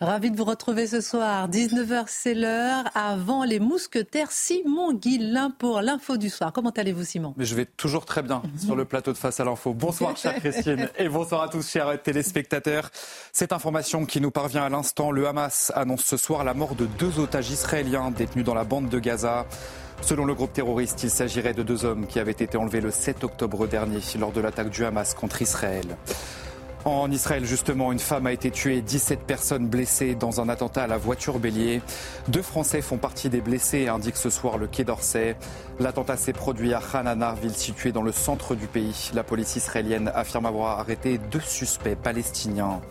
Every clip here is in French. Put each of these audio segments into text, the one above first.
Ravi de vous retrouver ce soir. 19h, c'est l'heure. Avant les mousquetaires, Simon Guillain pour l'info du soir. Comment allez-vous, Simon? Mais Je vais toujours très bien sur le plateau de Face à l'info. Bonsoir, chère Christine, et bonsoir à tous, chers téléspectateurs. Cette information qui nous parvient à l'instant, le Hamas annonce ce soir la mort de deux otages israéliens détenus dans la bande de Gaza. Selon le groupe terroriste, il s'agirait de deux hommes qui avaient été enlevés le 7 octobre dernier lors de l'attaque du Hamas contre Israël. En Israël, justement, une femme a été tuée, 17 personnes blessées dans un attentat à la voiture bélier. Deux Français font partie des blessés, indique ce soir le Quai d'Orsay. L'attentat s'est produit à Hanana, ville située dans le centre du pays. La police israélienne affirme avoir arrêté deux suspects palestiniens.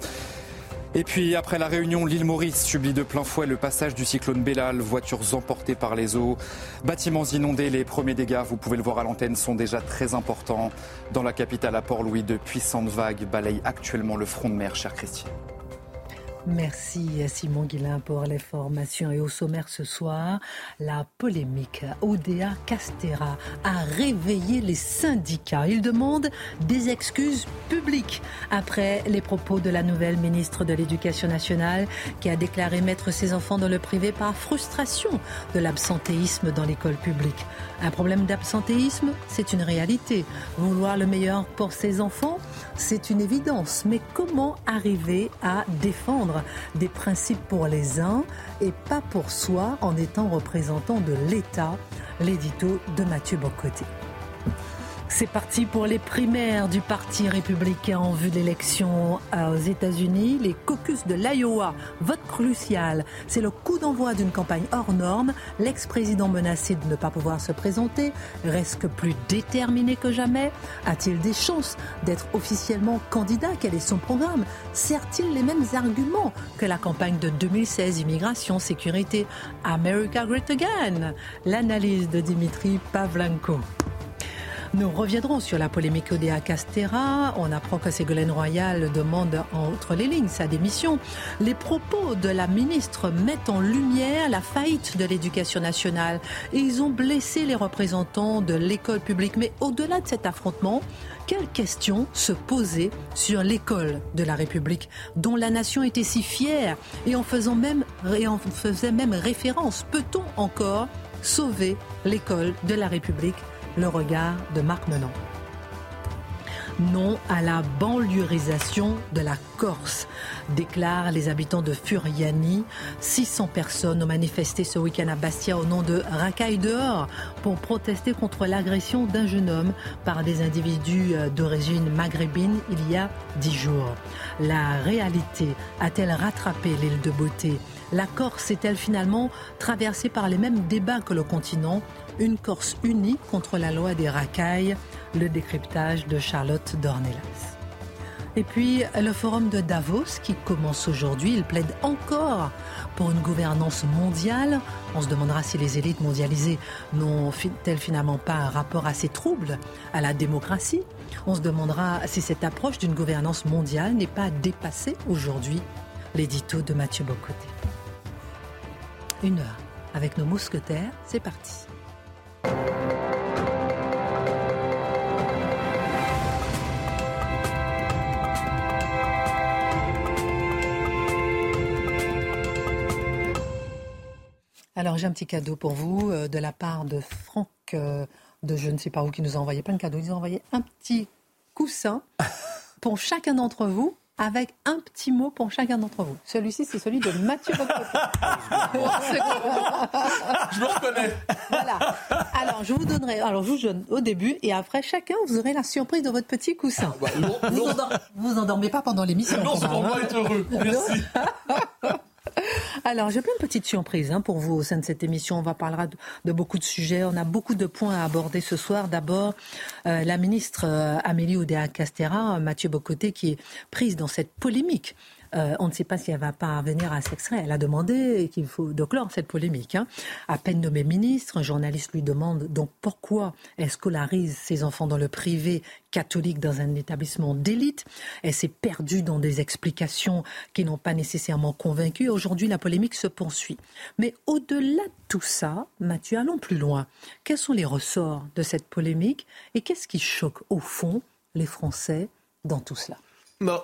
Et puis, après la réunion, l'île Maurice subit de plein fouet le passage du cyclone Bellal, voitures emportées par les eaux, bâtiments inondés, les premiers dégâts, vous pouvez le voir à l'antenne, sont déjà très importants. Dans la capitale à Port-Louis, de puissantes vagues balayent actuellement le front de mer, chère Christine. Merci Simon Guillain pour les formations. Et au sommaire ce soir, la polémique. Odea Castera a réveillé les syndicats. Il demande des excuses publiques après les propos de la nouvelle ministre de l'Éducation nationale qui a déclaré mettre ses enfants dans le privé par frustration de l'absentéisme dans l'école publique. Un problème d'absentéisme, c'est une réalité. Vouloir le meilleur pour ses enfants, c'est une évidence. Mais comment arriver à défendre des principes pour les uns et pas pour soi en étant représentant de l'État, l'édito de Mathieu Bocoté. C'est parti pour les primaires du Parti républicain en vue de l'élection aux États-Unis. Les caucus de l'Iowa, vote crucial. C'est le coup d'envoi d'une campagne hors norme. L'ex-président menacé de ne pas pouvoir se présenter reste plus déterminé que jamais. A-t-il des chances d'être officiellement candidat? Quel est son programme? Sert-il les mêmes arguments que la campagne de 2016 Immigration, sécurité, America Great Again L'analyse de Dimitri Pavlenko. Nous reviendrons sur la polémique Odea Castera. On apprend que Ségolène Royal demande entre les lignes sa démission. Les propos de la ministre mettent en lumière la faillite de l'éducation nationale et ils ont blessé les représentants de l'école publique. Mais au-delà de cet affrontement, quelles questions se poser sur l'école de la République dont la nation était si fière et en faisant même, et en faisait même référence? Peut-on encore sauver l'école de la République? Le regard de Marc Menon. Non à la banlieusisation de la Corse, déclarent les habitants de Furiani. 600 personnes ont manifesté ce week-end à Bastia au nom de Racaille dehors pour protester contre l'agression d'un jeune homme par des individus d'origine maghrébine il y a dix jours. La réalité a-t-elle rattrapé l'île de beauté? La Corse est-elle finalement traversée par les mêmes débats que le continent? Une Corse unie contre la loi des racailles, le décryptage de Charlotte Dornelas. Et puis le forum de Davos qui commence aujourd'hui, il plaide encore pour une gouvernance mondiale. On se demandera si les élites mondialisées n'ont-elles finalement pas un rapport assez trouble à la démocratie. On se demandera si cette approche d'une gouvernance mondiale n'est pas dépassée aujourd'hui. L'édito de Mathieu Bocoté. Une heure avec nos mousquetaires, c'est parti. Alors j'ai un petit cadeau pour vous euh, de la part de Franck euh, de je ne sais pas où qui nous a envoyé plein de cadeaux. Il nous a envoyé un petit coussin pour chacun d'entre vous avec un petit mot pour chacun d'entre vous. Celui-ci, c'est celui de Mathieu Je me reconnais. Voilà. Alors, je vous donnerai, alors je vous donne au début et après, chacun, vous aurez la surprise de votre petit coussin. Ah, bah, vous, vous endormez pas pendant l'émission. Non, c'est pour moi être heureux. Merci. Alors, j'ai plein de petites surprises hein, pour vous au sein de cette émission. On va parler de, beaucoup de sujets. On a beaucoup de points à aborder ce soir. D'abord, euh, la ministre euh, Amélie Oudéa-Castera, Mathieu Bocoté, qui est prise dans cette polémique euh, on ne sait pas si elle va pas venir à s'extraire. Elle a demandé qu'il faut de clore cette polémique. Hein. À peine nommé ministre, un journaliste lui demande donc pourquoi elle scolarise ses enfants dans le privé catholique dans un établissement d'élite? Elle s'est perdue dans des explications qui n'ont pas nécessairement convaincu. Aujourd'hui, la polémique se poursuit. Mais au-delà de tout ça, Mathieu, allons plus loin. Quels sont les ressorts de cette polémique et qu'est-ce qui choque au fond les Français dans tout cela?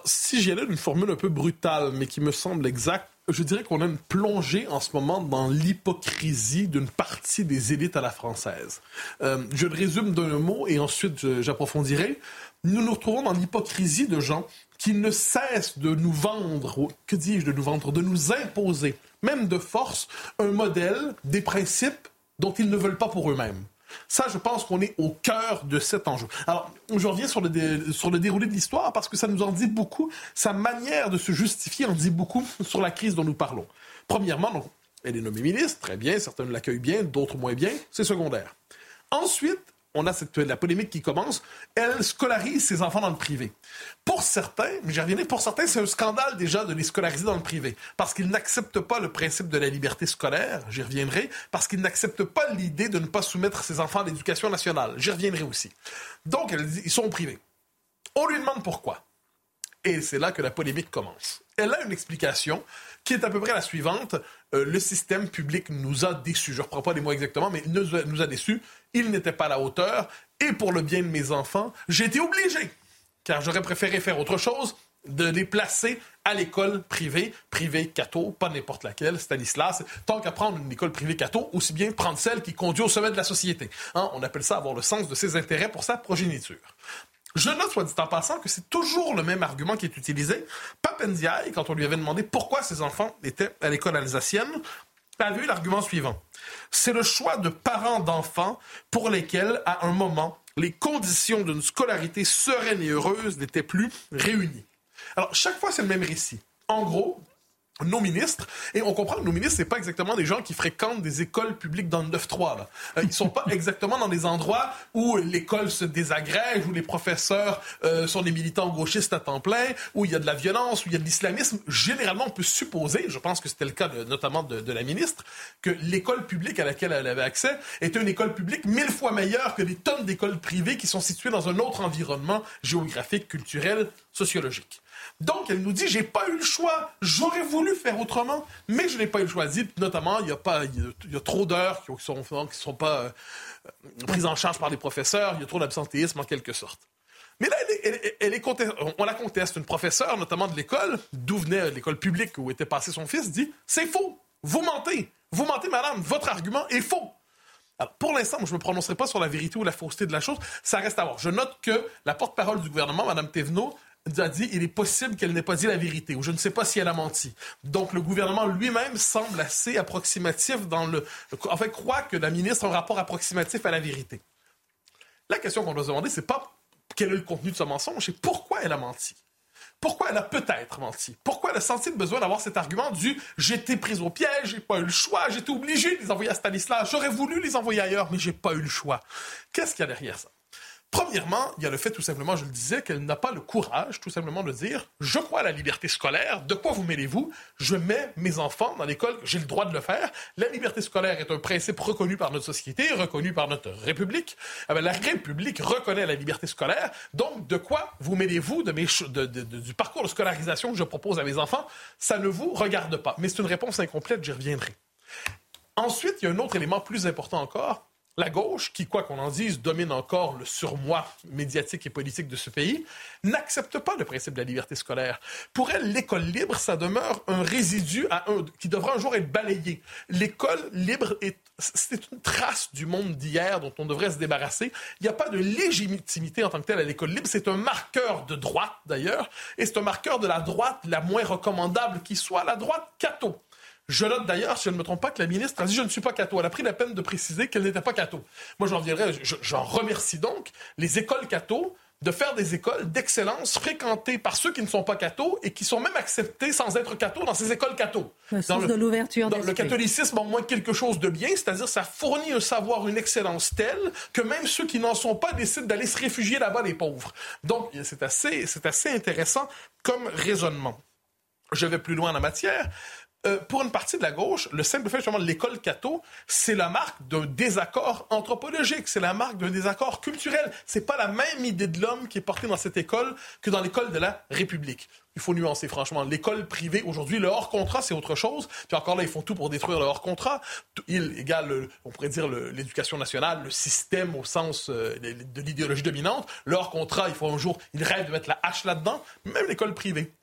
Si j'y allais d'une formule un peu brutale, mais qui me semble exacte, je dirais qu'on a une plongée en ce moment dans l'hypocrisie d'une partie des élites à la française. Euh, je le résume d'un mot et ensuite j'approfondirai. Nous nous retrouvons dans l'hypocrisie de gens qui ne cessent de nous vendre, que dis-je de nous vendre, de nous imposer, même de force, un modèle, des principes dont ils ne veulent pas pour eux-mêmes. Ça, je pense qu'on est au cœur de cet enjeu. Alors, je reviens sur le, sur le déroulé de l'histoire parce que ça nous en dit beaucoup. Sa manière de se justifier en dit beaucoup sur la crise dont nous parlons. Premièrement, elle est nommée ministre, très bien, certains l'accueillent bien, d'autres moins bien, c'est secondaire. Ensuite, on a cette, la polémique qui commence, elle scolarise ses enfants dans le privé. Pour certains, mais j'y reviendrai, pour certains, c'est un scandale déjà de les scolariser dans le privé, parce qu'ils n'acceptent pas le principe de la liberté scolaire, j'y reviendrai, parce qu'ils n'acceptent pas l'idée de ne pas soumettre ses enfants à l'éducation nationale, j'y reviendrai aussi. Donc, ils sont au privé. On lui demande pourquoi. Et c'est là que la polémique commence. Elle a une explication qui est à peu près la suivante. Euh, le système public nous a déçus. Je ne reprends pas les mots exactement, mais nous a, nous a déçus. Il n'était pas à la hauteur. Et pour le bien de mes enfants, été obligé, car j'aurais préféré faire autre chose, de les placer à l'école privée, privée catho, pas n'importe laquelle, Stanislas. Tant qu'à prendre une école privée catho, aussi bien prendre celle qui conduit au sommet de la société. Hein, on appelle ça avoir le sens de ses intérêts pour sa progéniture. Je note, soit dit en passant, que c'est toujours le même argument qui est utilisé. Papendiaï, quand on lui avait demandé pourquoi ses enfants étaient à l'école alsacienne, avait eu l'argument suivant. C'est le choix de parents d'enfants pour lesquels, à un moment, les conditions d'une scolarité sereine et heureuse n'étaient plus réunies. Alors, chaque fois, c'est le même récit. En gros, nos ministres, et on comprend que nos ministres, c'est pas exactement des gens qui fréquentent des écoles publiques dans le 9-3. Là. Euh, ils sont pas exactement dans des endroits où l'école se désagrège, où les professeurs euh, sont des militants gauchistes à temps plein, où il y a de la violence, où il y a de l'islamisme. Généralement, on peut supposer, je pense que c'était le cas notamment de, de, la ministre, que l'école publique à laquelle elle avait accès était une école publique mille fois meilleure que les tonnes d'écoles privées qui sont situées dans un autre environnement géographique, culturel, sociologique. Donc, elle nous dit, j'ai pas eu le choix. J'aurais voulu faire autrement, mais je n'ai pas eu le choix. notamment, il y a pas, il y a, trop d'heures qui sont, qui sont pas euh, prises en charge par les professeurs. Il y a trop d'absentéisme en quelque sorte. Mais là, elle est, on la conteste. Une professeure, notamment de l'école, d'où venait l'école publique où était passé son fils, dit c'est faux. Vous mentez. Vous mentez, madame. Votre argument est faux. Pour l'instant, je ne me prononcerai pas sur la vérité ou la fausseté de la chose. Ça reste à voir. Je note que la porte-parole du gouvernement, Mme Thévenot, a dit il est possible qu'elle n'ait pas dit la vérité, ou je ne sais pas si elle a menti. Donc le gouvernement lui-même semble assez approximatif dans le. En fait, croit que la ministre a un rapport approximatif à la vérité. La question qu'on doit se demander, c'est pas quel est le contenu de ce mensonge, c'est pourquoi elle a menti. Pourquoi elle a peut-être menti? Pourquoi elle a senti le besoin d'avoir cet argument du j'étais prise au piège, j'ai pas eu le choix, j'étais obligé de les envoyer à Stanislas, j'aurais voulu les envoyer ailleurs, mais j'ai pas eu le choix. Qu'est-ce qu'il y a derrière ça? Premièrement, il y a le fait tout simplement, je le disais, qu'elle n'a pas le courage tout simplement de dire je crois à la liberté scolaire, de quoi vous mêlez-vous? Je mets mes enfants dans l'école, j'ai le droit de le faire. La liberté scolaire est un principe reconnu par notre société, reconnu par notre République. Eh la République reconnaît la liberté scolaire, donc de quoi vous mêlez-vous de du parcours de scolarisation que je propose à mes enfants? Ça ne vous regarde pas. Mais c'est une réponse incomplète, j'y reviendrai. Ensuite, il y a un autre élément plus important encore, la gauche, qui, quoi qu'on en dise, domine encore le surmoi médiatique et politique de ce pays, n'accepte pas le principe de la liberté scolaire. Pour elle, l'école libre, ça demeure un résidu à qui devra un jour être balayé. L'école libre est c'est une trace du monde d'hier dont on devrait se débarrasser. Il n'y a pas de légitimité en tant que telle à l'école libre. C'est un marqueur de droite, d'ailleurs, et c'est un marqueur de la droite la moins recommandable qui soit, la droite catho. Je note d'ailleurs, si je ne me trompe pas, que la ministre a dit Je ne suis pas catho. Elle a pris la peine de préciser qu'elle n'était pas catho. Moi, j'en reviendrai, j'en remercie donc les écoles catho de faire des écoles d'excellence fréquentées par ceux qui ne sont pas cathos et qui sont même acceptés sans être cathos dans ces écoles cathos. Le sens de l'ouverture Le catholicisme a au moins quelque chose de bien, c'est-à-dire ça fournit un savoir, une excellence telle que même ceux qui n'en sont pas décident d'aller se réfugier là-bas, les pauvres. Donc, c'est assez, c'est assez intéressant comme raisonnement. Je vais plus loin en la matière. Euh, pour une partie de la gauche, le simple fait justement de l'école catho, c'est la marque d'un désaccord anthropologique, c'est la marque d'un désaccord culturel. C'est pas la même idée de l'homme qui est portée dans cette école que dans l'école de la République. Il faut nuancer franchement. L'école privée aujourd'hui, le hors contrat, c'est autre chose. Puis encore là, ils font tout pour détruire le hors contrat. Il égale, on pourrait dire l'éducation nationale, le système au sens euh, de l'idéologie dominante. Le hors contrat, il faut un jour, ils rêvent de mettre la hache là-dedans. Même l'école privée.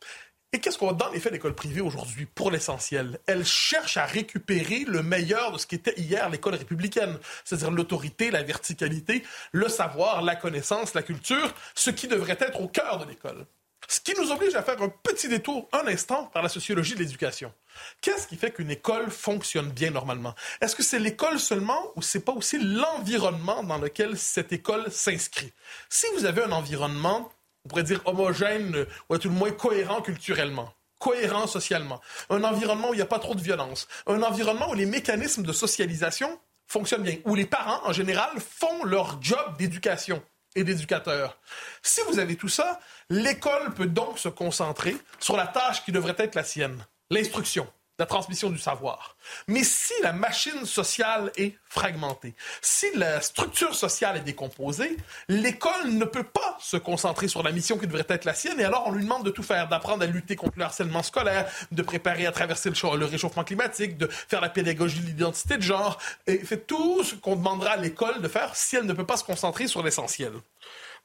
Et qu'est-ce qu'on voit dans les faits l'école privée aujourd'hui, pour l'essentiel? Elle cherche à récupérer le meilleur de ce qu'était hier l'école républicaine, c'est-à-dire l'autorité, la verticalité, le savoir, la connaissance, la culture, ce qui devrait être au cœur de l'école. Ce qui nous oblige à faire un petit détour, un instant, par la sociologie de l'éducation. Qu'est-ce qui fait qu'une école fonctionne bien normalement? Est-ce que c'est l'école seulement ou c'est pas aussi l'environnement dans lequel cette école s'inscrit? Si vous avez un environnement on pourrait dire homogène ou à tout le moins cohérent culturellement cohérent socialement, un environnement où il n'y a pas trop de violence, un environnement où les mécanismes de socialisation fonctionnent bien, où les parents, en général, font leur job d'éducation et d'éducateur. Si vous avez tout ça, l'école peut donc se concentrer sur la tâche qui devrait être la sienne, l'instruction la transmission du savoir. Mais si la machine sociale est fragmentée, si la structure sociale est décomposée, l'école ne peut pas se concentrer sur la mission qui devrait être la sienne, et alors on lui demande de tout faire, d'apprendre à lutter contre le harcèlement scolaire, de préparer à traverser le, réchauffement climatique, de faire la pédagogie de l'identité de genre, et fait tout ce qu'on demandera à l'école de faire si elle ne peut pas se concentrer sur l'essentiel.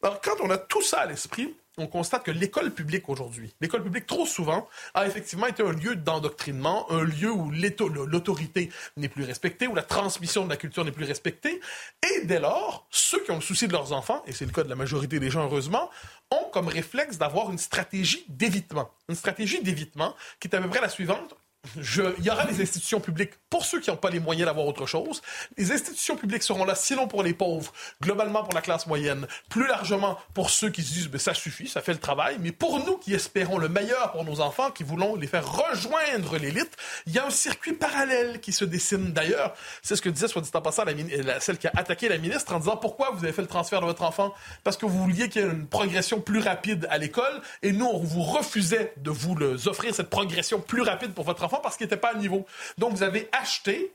Alors quand on a tout ça à l'esprit, on constate que l'école publique aujourd'hui, l'école publique trop souvent, a effectivement été un lieu d'endoctrinement, un lieu où l'autorité n'est plus respectée, où la transmission de la culture n'est plus respectée. Et dès lors, ceux qui ont le souci de leurs enfants, et c'est le cas de la majorité des gens heureusement, ont comme réflexe d'avoir une stratégie d'évitement. Une stratégie d'évitement qui est à peu près la suivante il y aura des institutions publiques pour ceux qui n'ont pas les moyens d'avoir autre chose. Les institutions publiques seront là, sinon pour les pauvres, globalement pour la classe moyenne, plus largement pour ceux qui se disent ben, ça suffit, ça fait le travail, mais pour nous qui espérons le meilleur pour nos enfants, qui voulons les faire rejoindre l'élite, il y a un circuit parallèle qui se dessine d'ailleurs. C'est ce que disait, soit dit en passant, la, celle qui a attaqué la ministre en disant pourquoi vous avez fait le transfert de votre enfant? Parce que vous vouliez qu'il y ait une progression plus rapide à l'école et nous, on vous refusait de vous offrir cette progression plus rapide pour votre enfant parce qu'il n'était pas à niveau. Donc, vous avez acheté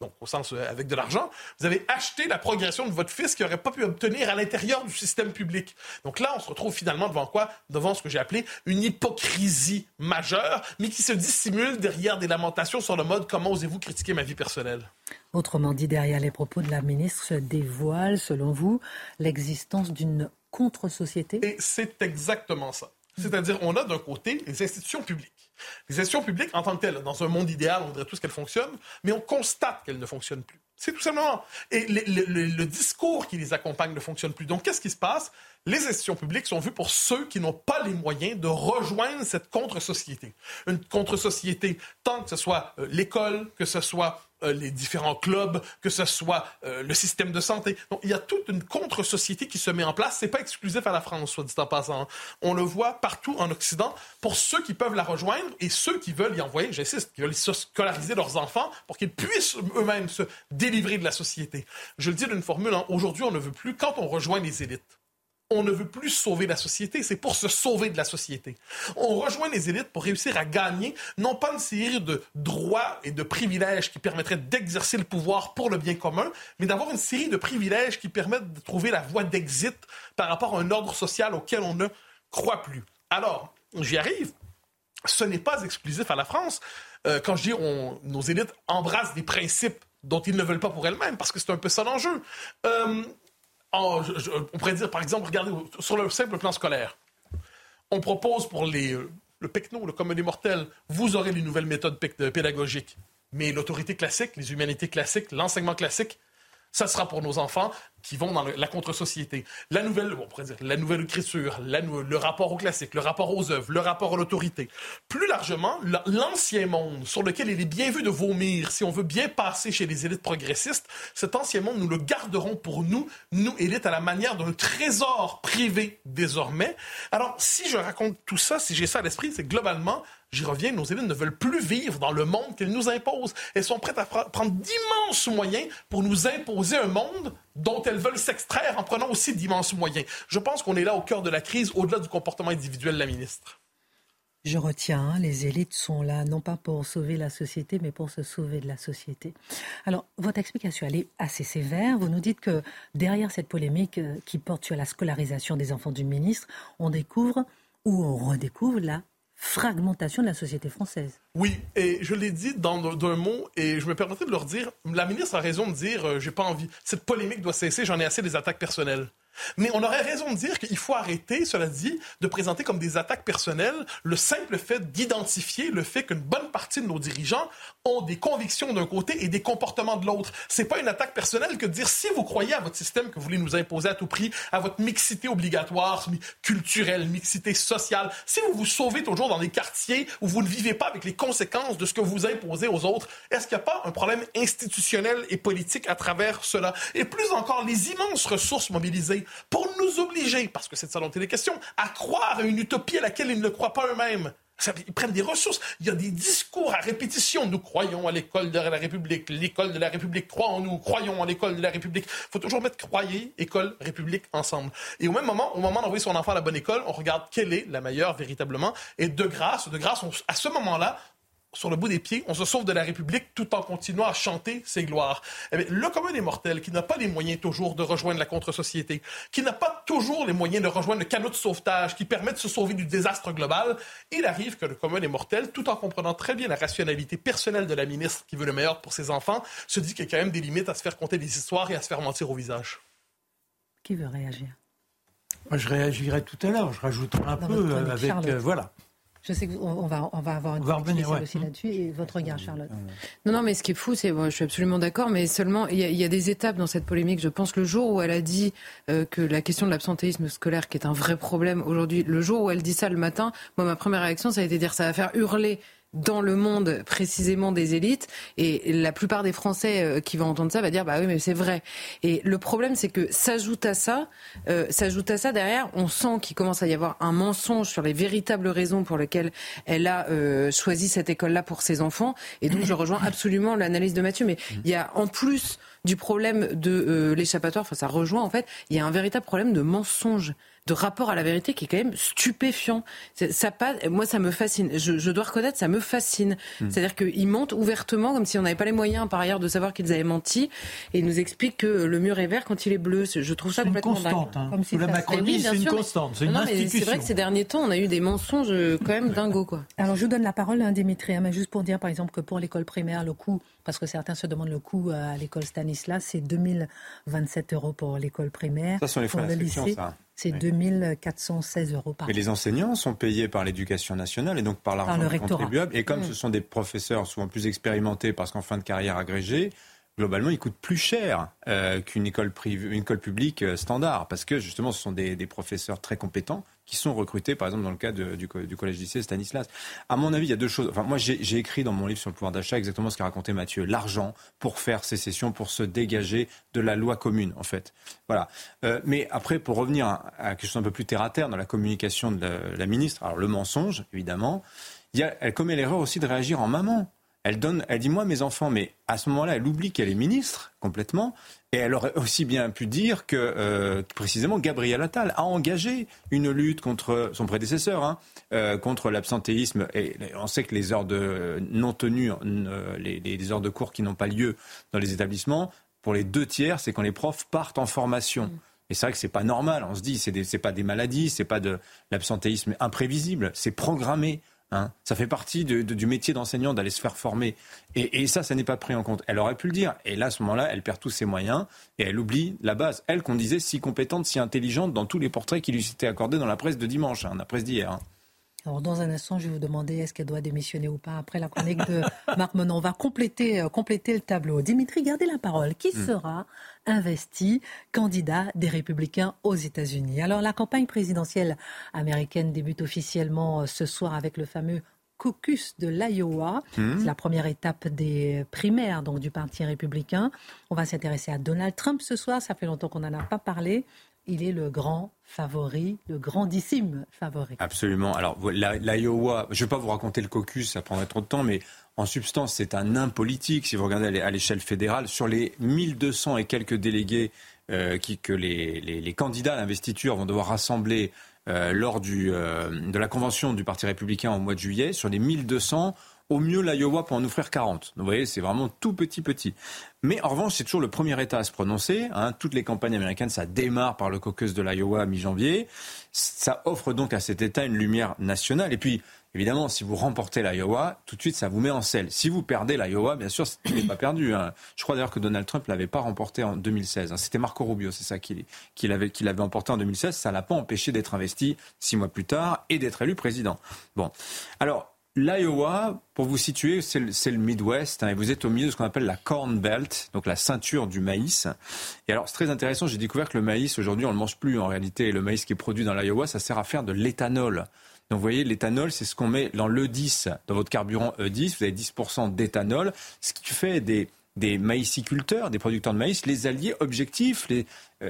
donc au sens euh, avec de l'argent, vous avez acheté la progression de votre fils qu'il n'aurait pas pu obtenir à l'intérieur du système public. Donc là, on se retrouve finalement devant quoi? Devant ce que j'ai appelé une hypocrisie majeure, mais qui se dissimule derrière des lamentations sur le mode comment osez-vous critiquer ma vie personnelle Autrement dit, derrière les propos de la ministre se dévoile, selon vous, l'existence d'une contre-société? Et c'est exactement ça. C'est-à-dire, on a d'un côté les institutions publiques les institutions publiques, en tant que telles, dans un monde idéal, on dirait tous qu'elles fonctionnent, mais on constate qu'elles ne fonctionnent plus. C'est tout simplement. Et le, discours qui les accompagne ne fonctionne plus. Donc, qu'est-ce qui se passe? Les institutions publiques sont vues pour ceux qui n'ont pas les moyens de rejoindre cette contre-société. Une contre-société, tant que ce soit euh, l'école, que ce soit euh, les différents clubs, que ce soit euh, le système de santé. Donc, il y a toute une contre-société qui se met en place. C'est pas exclusif à la France, soit dit en passant. On le voit partout en Occident pour ceux qui peuvent la rejoindre et ceux qui veulent y envoyer, j'insiste, qui veulent scolariser leurs enfants pour qu'ils puissent eux-mêmes se délivrer de la société. Je le dis d'une formule, hein, aujourd'hui, on ne veut plus, quand on rejoint les élites, on ne veut plus sauver la société, c'est pour se sauver de la société. On rejoint les élites pour réussir à gagner, non pas une série de droits et de privilèges qui permettraient d'exercer le pouvoir pour le bien commun, mais d'avoir une série de privilèges qui permettent de trouver la voie d'exit par rapport à un ordre social auquel on ne croit plus. Alors, j'y arrive. Ce n'est pas exclusif à la France. Euh, quand je dis on, nos élites embrassent des principes dont ils ne veulent pas pour elles-mêmes, parce que c'est un peu ça l'enjeu. Euh, on pourrait dire, par exemple, regardez, sur le simple plan scolaire, on propose pour les, euh, le PECNO, le commun des mortels, vous aurez les nouvelles méthodes pédagogiques. Mais l'autorité classique, les humanités classiques, l'enseignement classique, ça sera pour nos enfants qui vont dans la contre-société. La nouvelle, on dire, la nouvelle écriture, le rapport au classique, le rapport aux œuvres, le rapport à l'autorité. Plus largement, l'ancien monde sur lequel il est bien vu de vomir, si on veut bien passer chez les élites progressistes, cet ancien monde, nous le garderons pour nous, nous, élites, à la manière d'un trésor privé désormais. Alors, si je raconte tout ça, si j'ai ça à l'esprit, c'est globalement, j'y reviens, nos élites ne veulent plus vivre dans le monde qu'elles nous imposent. Elles sont prêtes à prendre d'immenses moyens pour nous imposer un monde dont elles veulent s'extraire en prenant aussi d'immenses moyens. Je pense qu'on est là au cœur de la crise, au-delà du comportement individuel de la ministre. Je retiens, hein, les élites sont là non pas pour sauver la société, mais pour se sauver de la société. Alors, votre explication, elle est assez sévère. Vous nous dites que derrière cette polémique euh, qui porte sur la scolarisation des enfants du ministre, on découvre ou on redécouvre la fragmentation de la société française. Oui, et je l'ai dit dans un mot, et je me permettrai de leur dire, la ministre a raison de dire, euh, j'ai pas envie, cette polémique doit cesser, j'en ai assez des attaques personnelles. Mais on aurait raison de dire qu'il faut arrêter, cela dit, de présenter comme des attaques personnelles le simple fait d'identifier le fait qu'une bonne partie de nos dirigeants ont des convictions d'un côté et des comportements de l'autre. C'est pas une attaque personnelle que de dire si vous croyez à votre système que vous voulez nous imposer à tout prix, à votre mixité obligatoire, culturelle, mixité sociale, si vous vous sauvez toujours dans des quartiers où vous ne vivez pas avec les conséquences de ce que vous imposez aux autres, est-ce qu'il n'y a pas un problème institutionnel et politique à travers cela? Et plus encore, les immenses ressources mobilisées pour nous obliger, parce que c'est de ça dont il est question, à croire à une utopie à laquelle ils ne croient pas eux-mêmes. Ils prennent des ressources. Il y a des discours à répétition. Nous croyons à l'école de la République. L'école de la République croit en nous. Croyons à l'école de la République. Il faut toujours mettre croyez, école, République ensemble. Et au même moment, au moment d'envoyer son enfant à la bonne école, on regarde quelle est la meilleure véritablement. Et de grâce, de grâce, à ce moment-là, sur le bout des pieds, on se sauve de la République tout en continuant à chanter ses gloires. Eh le commun des mortels, qui n'a pas les moyens toujours de rejoindre la contre-société, qui n'a pas toujours les moyens de rejoindre le canot de sauvetage qui permet de se sauver du désastre global, il arrive que le commun des mortels, tout en comprenant très bien la rationalité personnelle de la ministre qui veut le meilleur pour ses enfants, se dit qu'il y a quand même des limites à se faire conter des histoires et à se faire mentir au visage. Qui veut réagir? Moi, je réagirai tout à l'heure. Je rajouterai un peu avec... Euh, voilà. Je sais qu'on va, on va avoir une revenir, aussi là-dessus. Et votre regard, Charlotte Non, non, mais ce qui est fou, c'est, moi, je suis absolument d'accord, mais seulement, il y, a, des étapes dans cette polémique. Je pense le jour où elle a dit euh, que la question de l'absentéisme scolaire, qui est un vrai problème aujourd'hui, le jour où elle dit ça le matin, moi, ma première réaction, ça a été de dire ça va faire hurler dans le monde précisément des élites. Et la plupart des Français euh, qui vont entendre ça va dire bah oui mais c'est vrai. Et le problème c'est que s'ajoute à ça euh, s'ajoute à ça derrière on sent qu'il commence à y avoir un mensonge sur les véritables raisons pour lesquelles elle a euh, choisi cette école là pour ses enfants. Et donc je rejoins absolument l'analyse de Mathieu. Mais il y a en plus du problème de l'échappatoire enfin ça rejoint en fait il y a un véritable problème de mensonge de rapport à la vérité qui est quand même stupéfiant. Ça pas, moi, ça me fascine. Je, dois reconnaître, ça me fascine. Hmm. C'est-à-dire qu'ils mentent ouvertement, comme si on n'avait pas les moyens, par ailleurs, de savoir qu'ils avaient menti, et ils nous expliquent que le mur est vert quand il est bleu. Je trouve ça complètement une constante, Hein. Comme si la Macronie, c'est une constante. C'est une institution. C'est vrai que ces derniers temps, on a eu des mensonges euh, quand même dingos, quoi. Alors, je vous donne la parole, à hein, Dimitri, hein, mais juste pour dire, par exemple, que pour l'école primaire, le coût, parce que certains se demandent le coût euh, à l'école Stanislas, c'est 2027 euros pour l'école primaire. Ça sont les frais d'inscription, ça c'est 2416 euros par Mais les enseignants sont payés par l'éducation nationale et donc par l'argent des contribuables. Et comme mm. ce sont des professeurs souvent plus expérimentés parce qu'en fin de carrière agrégée, globalement, ils coûtent plus cher euh, qu'une école, une école publique euh, standard, parce que justement, ce sont des, professeurs très compétents qui sont recrutés, par exemple, dans le cas du, du, collège lycée Stanislas. À mon avis, il y a deux choses. Enfin, moi, j'ai écrit dans mon livre sur le pouvoir d'achat exactement ce qu'a raconté Mathieu. L'argent pour faire sécession, pour se dégager de la loi commune, en fait. Voilà. Euh, mais après, pour revenir à, quelque chose un peu plus terre à terre dans la communication de la, la ministre, alors le mensonge, évidemment, il y a, elle commet l'erreur aussi de réagir en maman. Elle donne, elle dit moi mes enfants, mais à ce moment-là, elle oublie qu'elle est ministre complètement, et elle aurait aussi bien pu dire que euh, précisément Gabriel Attal a engagé une lutte contre son prédécesseur, hein, euh, contre l'absentéisme. Et on sait que les heures de non tenues, euh, les, heures de cours qui n'ont pas lieu dans les établissements, pour les deux tiers, c'est quand les profs partent en formation. Mm. Et c'est vrai que c'est pas normal. On se dit, c'est, c'est pas des maladies, c'est pas de l'absentéisme imprévisible, c'est programmé Hein. Ça fait partie du métier d'enseignant d'aller se faire former. Et, ça, ça n'est pas pris en compte. Elle aurait pu le dire. Et là, à ce moment-là, elle perd tous ses moyens et elle oublie la base. Elle, qu'on disait si compétente, si intelligente dans tous les portraits qui lui étaient accordés dans la presse de dimanche, hein, la presse d'hier. Hein. Alors, dans un instant, je vais vous demander est-ce qu'elle doit démissionner ou pas après la chronique de Marc Menon? On va compléter, euh, compléter le tableau. Dimitri, gardez la parole. Qui hmm. sera investi candidat des Républicains aux États-Unis? Alors, la campagne présidentielle américaine débute officiellement euh, ce soir avec le fameux caucus de l'Iowa. Hmm. C'est la première étape des primaires donc du Parti républicain. On va s'intéresser à Donald Trump ce soir. Ça fait longtemps qu'on n'en a pas parlé il est le grand favori, le grandissime favori. Absolument. Alors, l'Iowa, je ne vais pas vous raconter le caucus, ça prendrait trop de temps, mais en substance, c'est un nain politique, si vous regardez à l'échelle fédérale. Sur les 1200 et quelques délégués euh, que les, candidats à l'investiture vont devoir rassembler euh, lors euh, de la convention du Parti républicain au mois de juillet, sur les 1200, au mieux, l'Iowa peut en offrir 40. vous voyez, c'est vraiment tout petit, petit. Mais en revanche, c'est toujours le premier État à se prononcer. Hein. Toutes les campagnes américaines, ça démarre par le caucus de l'Iowa à mi-janvier. Ça offre donc à cet État une lumière nationale. Et puis, évidemment, si vous remportez l'Iowa, tout de suite, ça vous met en selle. Si vous perdez l'Iowa, bien sûr, ce n'est pas perdu. Hein. Je crois d'ailleurs que Donald Trump l'avait pas remporté en 2016. Hein. C'était Marco Rubio, c'est ça qu'il avait, qu'il avait emporté en 2016. Ça l'a pas empêché d'être investi six mois plus tard et d'être élu président. Bon, alors L'Iowa, pour vous situer, c'est le, Midwest, hein, et vous êtes au milieu de ce qu'on appelle la Corn Belt, donc la ceinture du maïs. Et alors, c'est très intéressant, j'ai découvert que le maïs, aujourd'hui, on ne le mange plus en réalité. Le maïs qui est produit dans l'Iowa, ça sert à faire de l'éthanol. Donc vous voyez, l'éthanol, c'est ce qu'on met dans l'E10, dans votre carburant E10, vous avez 10% d'éthanol, ce qui fait des, des maïsiculteurs, des producteurs de maïs, les alliés objectifs, euh,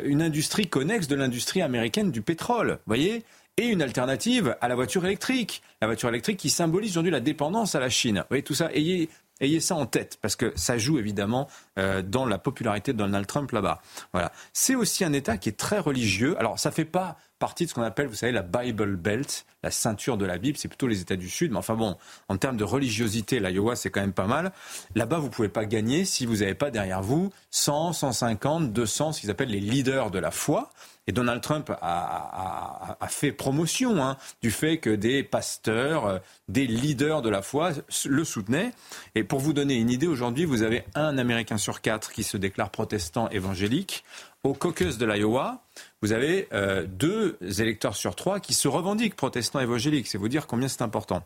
une industrie connexe de l'industrie américaine du pétrole. Vous voyez? Et une alternative à la voiture électrique. La voiture électrique qui symbolise aujourd'hui la dépendance à la Chine. Vous voyez, tout ça, ayez, ayez ça en tête, parce que ça joue évidemment euh, dans la popularité de Donald Trump là-bas. Voilà. C'est aussi un État qui est très religieux. Alors, ça ne fait pas partie de ce qu'on appelle, vous savez, la Bible Belt, la ceinture de la Bible. C'est plutôt les États du Sud. Mais enfin bon, en termes de religiosité, l'Iowa, c'est quand même pas mal. Là-bas, vous ne pouvez pas gagner si vous n'avez pas derrière vous 100, 150, 200, ce qu'ils appellent les leaders de la foi. Et Donald Trump a, fait promotion hein, du fait que des pasteurs, euh, des leaders de la foi le soutenaient. Et pour vous donner une idée, aujourd'hui, vous avez un Américain sur quatre qui se déclare protestant évangélique. Au caucus de l'Iowa, vous avez euh, deux électeurs sur trois qui se revendiquent protestants évangéliques. C'est vous dire combien c'est important.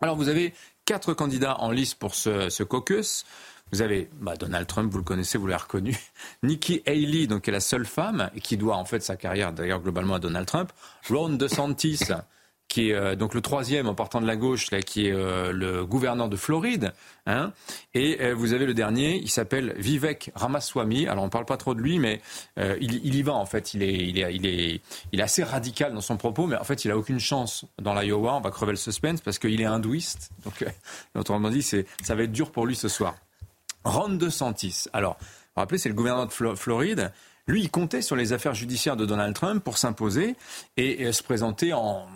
Alors vous avez quatre candidats en lice pour ce, ce caucus. Vous avez bah, Donald Trump, vous le connaissez, vous l'avez reconnu. Nikki Haley, donc qui est la seule femme qui doit en fait sa carrière d'ailleurs globalement à Donald Trump. Ron DeSantis, qui est euh, donc le troisième en partant de la gauche, là, qui est euh, le gouverneur de Floride. Hein. Et euh, vous avez le dernier, il s'appelle Vivek Ramaswamy. Alors on ne parle pas trop de lui, mais il, y va en fait. Il est assez radical dans son propos, mais en fait il a aucune chance dans l'Iowa. On va crever le suspense parce qu'il est hindouiste. Donc autrement dit, ça va être dur pour lui ce soir. Ron DeSantis. Alors, vous vous rappelez, c'est le gouverneur de Floride. Lui, il comptait sur les affaires judiciaires de Donald Trump pour s'imposer et, se présenter en,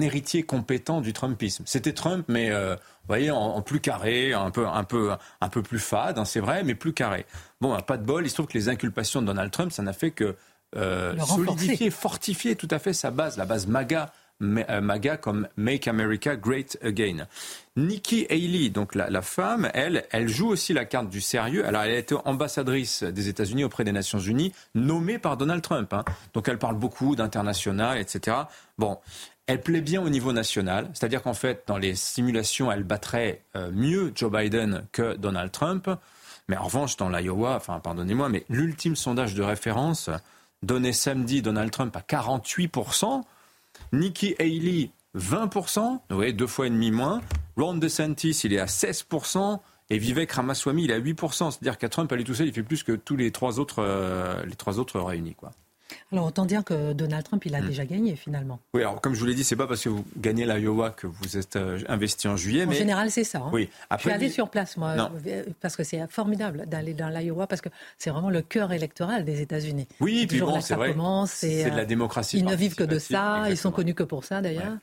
héritier compétent du Trumpisme. C'était Trump, mais euh, vous voyez, en, plus carré, un peu, un peu, un peu plus fade, hein, c'est vrai, mais plus carré. Bon, bah, pas de bol. Il se trouve que les inculpations de Donald Trump, ça n'a fait que euh, solidifier, fortifier tout à fait sa base, la base MAGA MAGA comme Make America Great Again. Nikki Haley, donc la, femme, elle, elle joue aussi la carte du sérieux. Alors, elle a été ambassadrice des États-Unis auprès des Nations Unies, nommée par Donald Trump. Hein. Donc, elle parle beaucoup d'international, etc. Bon, elle plaît bien au niveau national, c'est-à-dire qu'en fait, dans les simulations, elle battrait euh, mieux Joe Biden que Donald Trump. Mais en revanche, dans l'Iowa, enfin, pardonnez-moi, mais l'ultime sondage de référence donnait samedi Donald Trump à 48 Nikki Haley, 20%, vous voyez, deux fois et demi moins. Ron DeSantis, il est à 16%. Et Vivek Ramaswamy, il est à 8%. C'est-à-dire qu'à Trump, à lui tout seul, il fait plus que tous les trois autres, euh, les trois autres réunis. Quoi. Alors autant dire que Donald Trump, il a hmm. déjà gagné finalement. Oui, alors comme je vous l'ai dit, c'est pas parce que vous gagnez l'Iowa que vous êtes euh, investi en juillet. En général, c'est ça. Hein. Oui. Après, je suis allé sur place, moi, euh, parce que c'est formidable d'aller dans l'Iowa, parce que c'est vraiment le cœur électoral des États-Unis. Oui, et puis bon, c'est vrai. C'est de la euh, démocratie. Ils ne vivent que de ça, ils sont connus que pour ça d'ailleurs.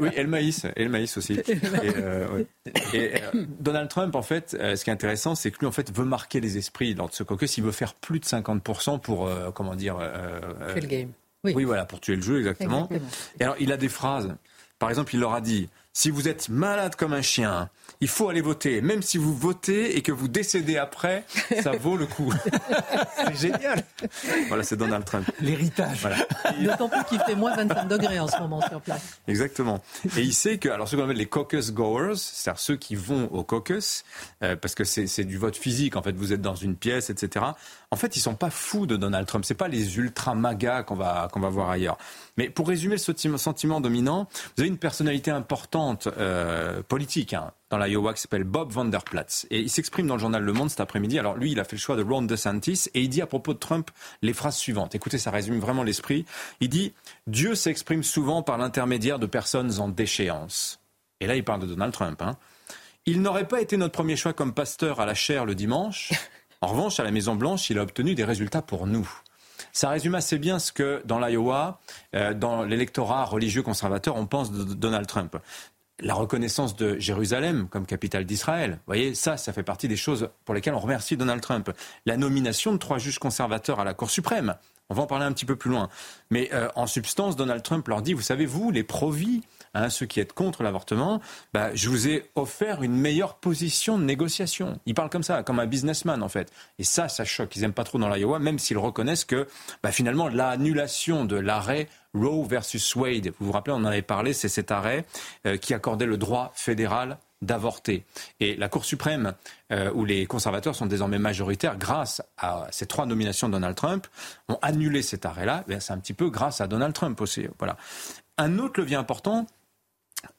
oui, et le maïs, et le maïs aussi. et, Donald Trump, en fait, ce qui est intéressant, c'est que lui, en fait, veut marquer les esprits lors de ce caucus. Il veut faire plus de 50% pour euh, comment dire euh, euh, le game. Oui. voilà, pour tuer le jeu, exactement. Et alors, il a des phrases Par exemple, il leur a dit si vous êtes malade comme un chien, il faut aller voter. Même si vous votez et que vous décédez après, ça vaut le coup. c'est génial. Voilà, c'est Donald Trump. L'héritage. Voilà. D'autant plus qu'il fait moins 25 degrés en ce moment sur place. Exactement. Et il sait que, alors ce qu'on appelle les caucus goers, c'est-à-dire ceux qui vont au caucus, euh, parce que c'est du vote physique, en fait, vous êtes dans une pièce, etc. En fait, ils sont pas fous de Donald Trump. C'est pas les ultra magas qu'on va, qu'on va voir ailleurs. Mais pour résumer le sentiment dominant, vous avez une personnalité importante euh, politique hein, dans l'Iowa qui s'appelle Bob Vanderplatz. Et il s'exprime dans le journal Le Monde cet après-midi. Alors lui, il a fait le choix de Ron DeSantis et il dit à propos de Trump les phrases suivantes. Écoutez, ça résume vraiment l'esprit. Il dit Dieu s'exprime souvent par l'intermédiaire de personnes en déchéance. Et là, il parle de Donald Trump. Hein. Il n'aurait pas été notre premier choix comme pasteur à la chair le dimanche. En revanche, à la Maison-Blanche, il a obtenu des résultats pour nous. Ça résume assez bien ce que dans l'Iowa, euh, dans l'électorat religieux conservateur, on pense de Donald Trump. La reconnaissance de Jérusalem comme capitale d'Israël, vous voyez, ça, ça fait partie des choses pour lesquelles on remercie Donald Trump. La nomination de trois juges conservateurs à la Cour suprême, on va en parler un petit peu plus loin. Mais euh, en substance, Donald Trump leur dit, vous savez, vous, les hein, ceux qui êtes contre l'avortement, bah, je vous ai offert une meilleure position de négociation. Il parle comme ça, comme un businessman en fait. Et ça, ça choque. Ils n'aiment pas trop dans l'Iowa, même s'ils reconnaissent que bah, finalement l'annulation de l'arrêt Roe versus Wade, vous vous rappelez, on en avait parlé, c'est cet arrêt euh, qui accordait le droit fédéral d'avorter. Et la Cour suprême, euh, où les conservateurs sont désormais majoritaires grâce à ces trois nominations de Donald Trump, ont annulé cet arrêt-là. Eh c'est un petit peu grâce à Donald Trump aussi. Voilà. Un autre levier important,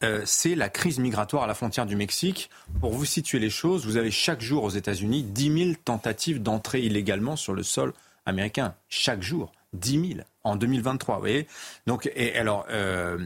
euh, c'est la crise migratoire à la frontière du Mexique. Pour vous situer les choses, vous avez chaque jour aux États-Unis 10 000 tentatives d'entrer illégalement sur le sol américain. Chaque jour. 10 000 en 2023, vous voyez. Donc, et alors, euh,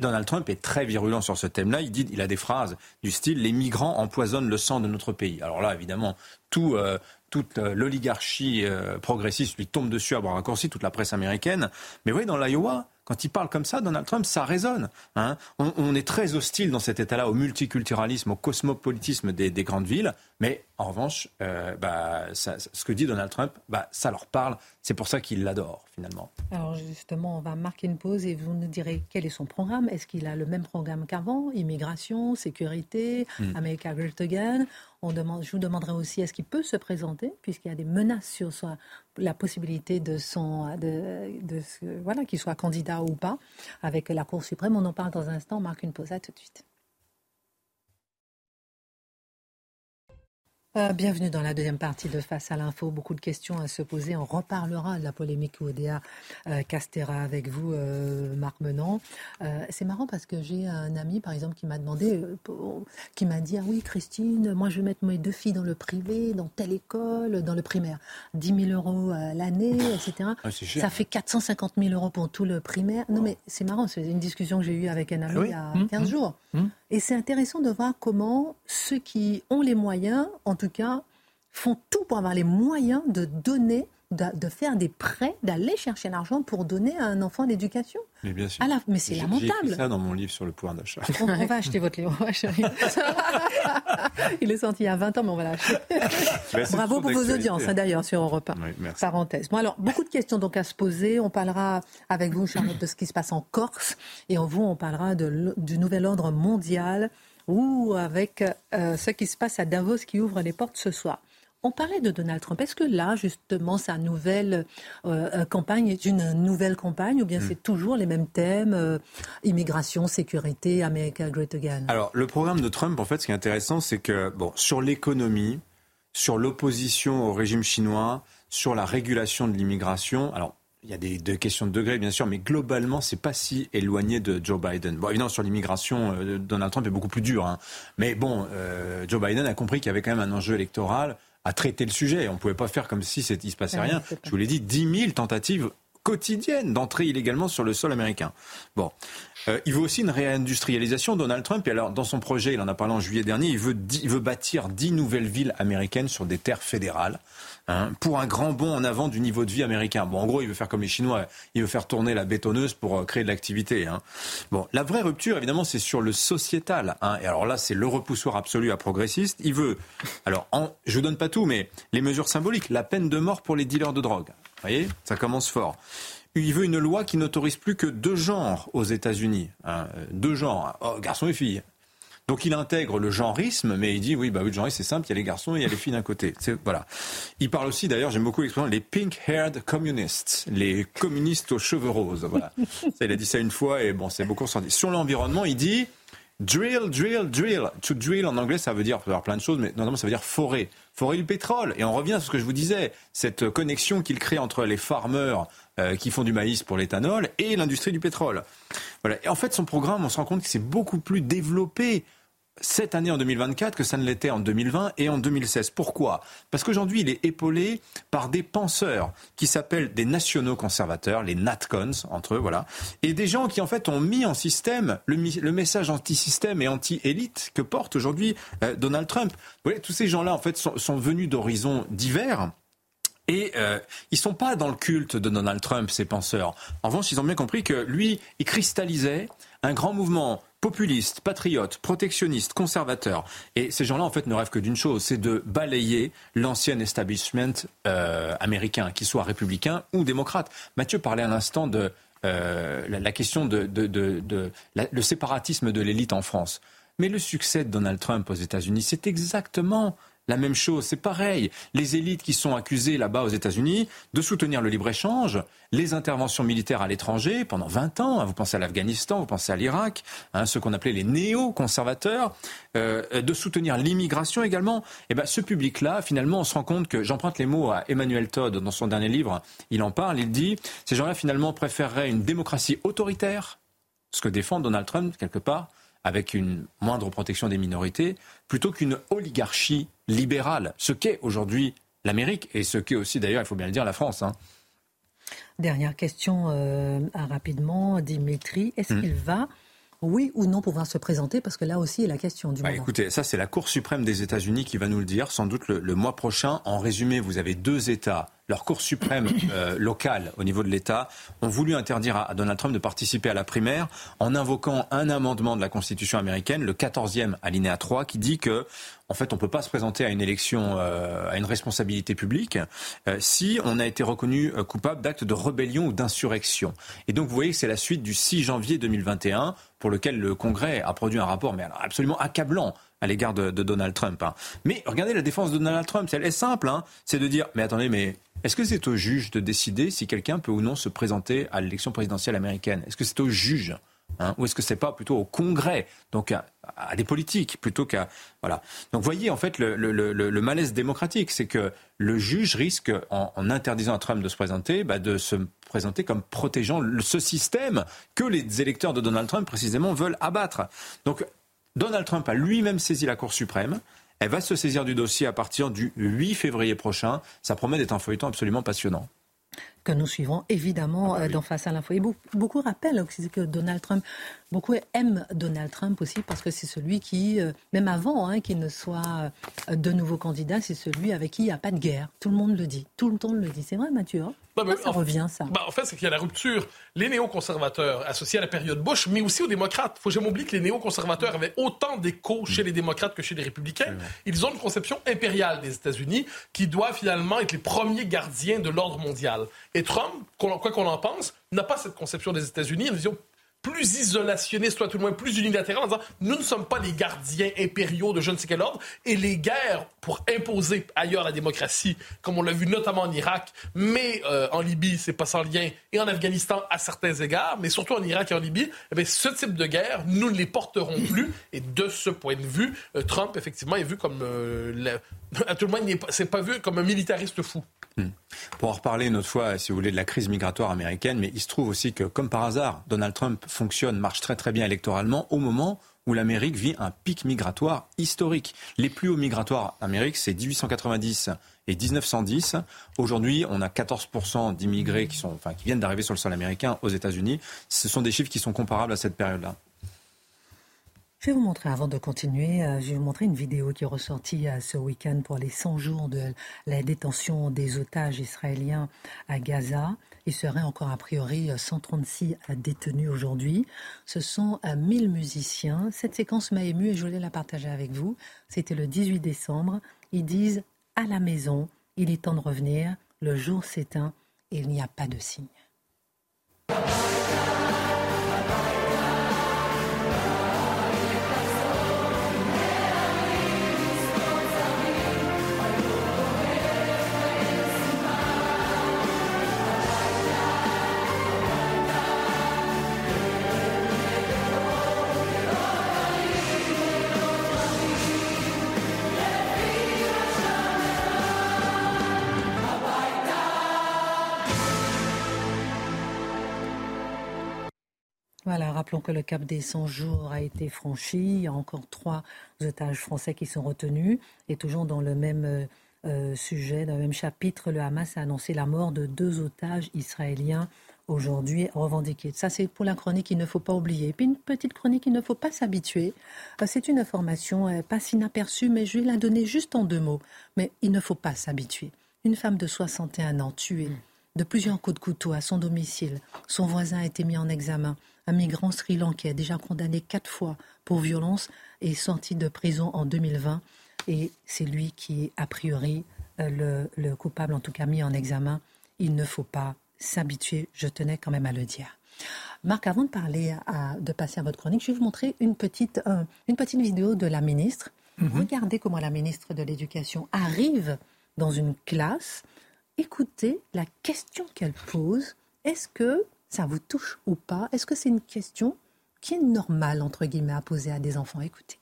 Donald Trump est très virulent sur ce thème-là. Il a des phrases du style "Les migrants empoisonnent le sang de notre pays". Alors là, évidemment, euh, toute l'oligarchie progressiste lui tombe dessus à bras raccourcis, toute la presse américaine. Mais vous voyez, dans l'Iowa, quand il parle comme ça, Donald Trump, ça résonne. Hein. on, est très hostile dans cet État-là au multiculturalisme, au cosmopolitisme des, grandes villes. Mais en revanche, euh, bah, ce que dit Donald Trump, bah, ça leur parle. C'est pour ça qu'ils l'adorent, finalement. Alors justement, on va marquer une pause et vous nous direz quel est son programme. Est-ce qu'il a le même programme qu'avant? Immigration, sécurité, hmm. America Great Again? Je vous demanderai aussi est-ce qu'il peut se présenter, puisqu'il y a des menaces sur soi, la possibilité de son, voilà, qu'il soit candidat ou pas avec la Cour suprême. On en parle dans un instant. On marque une pause. À tout de suite. Euh, bienvenue dans la deuxième partie de Face à l'info. Beaucoup de questions à se poser. On reparlera de la polémique ODA euh, Castera avec vous, euh, Marc Menant. c'est marrant parce que j'ai un ami, par exemple, qui m'a demandé, qui m'a dit Ah oui, Christine, moi je vais mettre mes deux filles dans le privé, dans telle école, dans le primaire. 10 000 euros l'année, etc. Ah, Ça fait 450 000 euros pour tout le primaire. Non, mais c'est marrant, c'est une discussion que j'ai eue avec un ami ah il y a 15 mmh, mmh, jours. Mmh. Et c'est intéressant de voir comment ceux qui ont les moyens, en tout cas, font tout pour avoir les moyens de donner de, faire des prêts, d'aller chercher l'argent pour donner à un enfant l'éducation. Mais bien sûr. mais c'est lamentable. J'ai ça dans mon livre sur le pouvoir d'achat. On, va acheter votre livre, Il est sorti il y a 20 ans, mais on va l'acheter. Bravo pour vos audiences, hein, d'ailleurs, sur Europe 1. Parenthèse. Bon, alors, beaucoup de questions donc à se poser. On parlera avec vous, Charlotte, de ce qui se passe en Corse. Et en vous, on parlera de, du nouvel ordre mondial ou avec euh, ce qui se passe à Davos qui ouvre les portes ce soir. On parlait de Donald Trump. Est-ce que là, justement, sa nouvelle euh, euh, campagne est une nouvelle campagne ou bien hmm. c'est toujours les mêmes thèmes euh, immigration, sécurité, America Great Again? Alors, le programme de Trump, en fait, ce qui est intéressant, c'est que, bon, sur l'économie, sur l'opposition au régime chinois, sur la régulation de l'immigration, alors, il y a des, questions de degré, bien sûr, mais globalement, c'est pas si éloigné de Joe Biden. Bon, évidemment, sur l'immigration, Donald Trump est beaucoup plus dur. Hein. Mais bon, Joe Biden a compris qu'il y avait quand même un enjeu électoral à traiter le sujet. On ne pouvait pas faire comme si il ne se passait rien. Je vous l'ai dit, 10 000 tentatives quotidiennes d'entrer illégalement sur le sol américain. Bon, euh, il veut aussi une réindustrialisation, Donald Trump. Et alors, dans son projet, il en a parlé en juillet dernier, il veut, il veut bâtir 10 nouvelles villes américaines sur des terres fédérales. Hein, pour un grand bond en avant du niveau de vie américain. Bon, en gros, il veut faire comme les Chinois, il veut faire tourner la bétonneuse pour euh, créer de l'activité. Hein. Bon, la vraie rupture, évidemment, c'est sur le sociétal. Hein. Et alors là, c'est le repoussoir absolu à progressiste. Il veut, alors, je vous donne pas tout, mais les mesures symboliques, la peine de mort pour les dealers de drogue. Vous voyez, ça commence fort. il veut une loi qui n'autorise plus que deux genres aux États-Unis. Deux genres, garçons et filles. Donc il intègre le genrisme, mais il dit oui, bah oui, le genrisme c'est simple, il y a les garçons et il y a les filles d'un côté. Voilà. Il parle aussi, d'ailleurs, j'aime beaucoup l'expression, les pink-haired communists, les communistes aux cheveux roses. Voilà. ça, il a dit ça une fois et bon, c'est beaucoup ressenti. Sur l'environnement, il dit drill, drill, drill. To drill en anglais, ça veut dire, plein de choses, mais notamment ça veut dire forer. Forer le pétrole. Et on revient à ce que je vous disais, cette connexion qu'il crée entre les farmers euh, qui font du maïs pour l'éthanol et l'industrie du pétrole. Voilà. Et en fait, son programme, on se rend compte que c'est beaucoup plus développé cette année en 2024 que ça ne l'était en 2020 et en 2016. Pourquoi? Parce qu'aujourd'hui, il est épaulé par des penseurs qui s'appellent des nationaux conservateurs, les natcons entre eux, voilà, et des gens qui en fait ont mis en système le, message anti-système et anti-élite que porte aujourd'hui euh, Donald Trump. Vous voyez, tous ces gens-là en fait sont, venus d'horizons divers. Et euh, ils sont pas dans le culte de Donald Trump, ces penseurs. En revanche, ils ont bien compris que lui, il cristallisait un grand mouvement populistes, patriotes, protectionnistes, conservateurs. Et ces gens-là, en fait, ne rêvent que d'une chose, c'est de balayer l'ancien establishment euh, américain, qu'il soit républicain ou démocrate. Mathieu parlait à l'instant de euh, la, question de, le séparatisme de l'élite en France. Mais le succès de Donald Trump aux États-Unis, c'est exactement la même chose. C'est pareil. Les élites qui sont accusées là-bas aux États-Unis de soutenir le libre-échange, les interventions militaires à l'étranger pendant 20 ans, hein, vous pensez à l'Afghanistan, vous pensez à l'Irak, hein, ce qu'on appelait les néo-conservateurs, euh, de soutenir l'immigration également. Et eh ben, ce public-là, finalement, on se rend compte que, j'emprunte les mots à Emmanuel Todd dans son dernier livre, il en parle, il dit, ces gens-là, finalement, préféreraient une démocratie autoritaire, ce que défend Donald Trump, quelque part, avec une moindre protection des minorités, plutôt qu'une oligarchie libérale, ce qu'est aujourd'hui l'Amérique et ce qu'est aussi d'ailleurs, il faut bien le dire, la France. Hein. Dernière question euh, rapidement, Dimitri, est-ce hmm. qu'il va oui ou non pouvoir se présenter? Parce que là aussi, est la question du bah, moment. Écoutez, ça c'est la Cour suprême des États-Unis qui va nous le dire, sans doute le, mois prochain. En résumé, vous avez deux États leur Cour suprême euh, locale au niveau de l'État ont voulu interdire à, Donald Trump de participer à la primaire en invoquant un amendement de la Constitution américaine, le 14e alinéa 3, qui dit que fait, on ne peut pas se présenter à une élection, euh, à une responsabilité publique, euh, si on a été reconnu coupable d'actes de rébellion ou d'insurrection. Et donc, vous voyez que c'est la suite du 6 janvier 2021, pour lequel le Congrès a produit un rapport, mais absolument accablant à l'égard de, Donald Trump. Hein. Mais regardez la défense de Donald Trump, elle est simple, hein. c'est de dire, mais attendez, mais est-ce que c'est au juge de décider si quelqu'un peut ou non se présenter à l'élection présidentielle américaine? Est-ce que c'est au juge hein? ou est-ce que c'est pas plutôt au Congrès, donc à, des politiques plutôt qu'à voilà. Donc voyez en fait le, malaise démocratique, c'est que le juge risque en, interdisant à Trump de se présenter, bah, de se présenter comme protégeant ce système que les électeurs de Donald Trump précisément veulent abattre. Donc Donald Trump a lui-même saisi la Cour suprême. Elle va se saisir du dossier à partir du 8 février prochain. Ça promet d'être un feuilleton absolument passionnant que nous suivrons évidemment ah bah euh, d'en face à l'info. Et beaucoup, rappellent que Donald Trump, beaucoup aiment Donald Trump aussi parce que c'est celui qui, euh, même avant hein, qu'il ne soit euh, de nouveau candidat, c'est celui avec qui il n'y a pas de guerre. Tout le monde le dit. Tout le monde le dit. C'est vrai, Mathieu hein? Ça revient, ça? bah, En fait, c'est qu'il y a la rupture. Les néoconservateurs associés à la période Bush, mais aussi aux démocrates. Il faut jamais oublier que les néoconservateurs avaient autant d'écho chez les démocrates que chez les républicains. Ils ont une conception impériale des États-Unis qui doit finalement être les premiers gardiens de l'ordre mondial. Et Trump, quoi qu'on en pense, n'a pas cette conception des États-Unis, une vision plus isolationniste, soit tout le moins plus unilatéral, en disant nous ne sommes pas les gardiens impériaux de je ne sais quel ordre, et les guerres pour imposer ailleurs la démocratie, comme on l'a vu notamment en Irak, mais euh, en Libye, c'est pas sans lien, et en Afghanistan à certains égards, mais surtout en Irak et en Libye, eh ce type de guerre, nous ne les porterons plus, et de ce point de vue, euh, Trump, effectivement, est vu comme, euh, à tout le moins, c'est pas vu comme un militariste fou. Hmm. Pour en reparler une autre fois, si vous voulez, de la crise migratoire américaine, mais il se trouve aussi que, comme par hasard, Donald Trump fonctionne, marche très très bien électoralement au moment où l'Amérique vit un pic migratoire historique. Les plus hauts migratoires d'Amérique, c'est 1890 et 1910. Aujourd'hui, on a 14% d'immigrés qui, enfin, qui viennent d'arriver sur le sol américain aux États-Unis. Ce sont des chiffres qui sont comparables à cette période-là. Je vais vous montrer, avant de continuer, euh, je vais vous montrer une vidéo qui est ressortie euh, ce week-end pour les 100 jours de la détention des otages israéliens à Gaza. Il serait encore a priori 136 euh, détenus aujourd'hui. Ce sont 1000 musiciens. Cette séquence m'a ému et je voulais la partager avec vous. C'était le 18 décembre. Ils disent à la maison, il est temps de revenir, le jour s'éteint et il n'y a pas de signe. Voilà, rappelons que le cap des 100 jours a été franchi. Il y a encore trois otages français qui sont retenus. Et toujours dans le même euh, euh, sujet, dans le même chapitre, le Hamas a annoncé la mort de deux otages israéliens aujourd'hui revendiqués. Ça, c'est pour la chronique qu'il ne faut pas oublier. Et puis une petite chronique, il ne faut pas s'habituer. Euh, c'est une information pas inaperçue, mais je vais la donner juste en deux mots. Mais il ne faut pas s'habituer. Une femme de 61 ans tuée de plusieurs coups de couteau à son domicile. Son voisin a été mis en examen un migrant sri-lankais déjà condamné quatre fois pour violence est sorti de prison en 2020 et c'est lui qui est a priori euh, le, coupable, en tout cas mis en examen. Il ne faut pas s'habituer, je tenais quand même à le dire. Marc, avant de parler, de passer à votre chronique, je vais vous montrer une petite, euh, une petite vidéo de la ministre. Mhm. Regardez comment la ministre de l'Éducation arrive dans une classe. Écoutez la question qu'elle pose. Est-ce que ça vous touche ou pas? Est-ce que c'est une question qui est normale, entre guillemets, à poser à des enfants? Écoutez.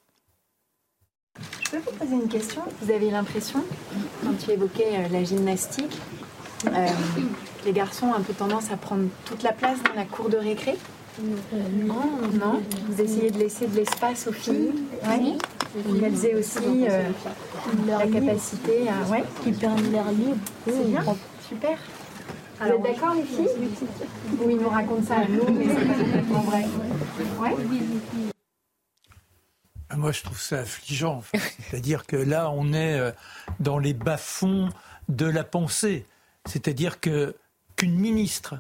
Je peux vous poser une question? Vous avez l'impression, quand tu évoquais euh, la gymnastique, euh, les garçons ont un peu tendance à prendre toute la place dans la cour de récré? Non, non? Vous essayez de laisser de l'espace aux filles? Oui. Elles aient aussi euh, la capacité à... Ouais. Qui permet l'air libre. C'est bien, super. Vous êtes d'accord, les filles Oui, ils nous racontent ça à nous, mais c'est pas vrai. Ouais ah, moi, je trouve ça affligeant. C'est-à-dire que là, on est euh, dans les bas-fonds de la pensée. C'est-à-dire que qu'une ministre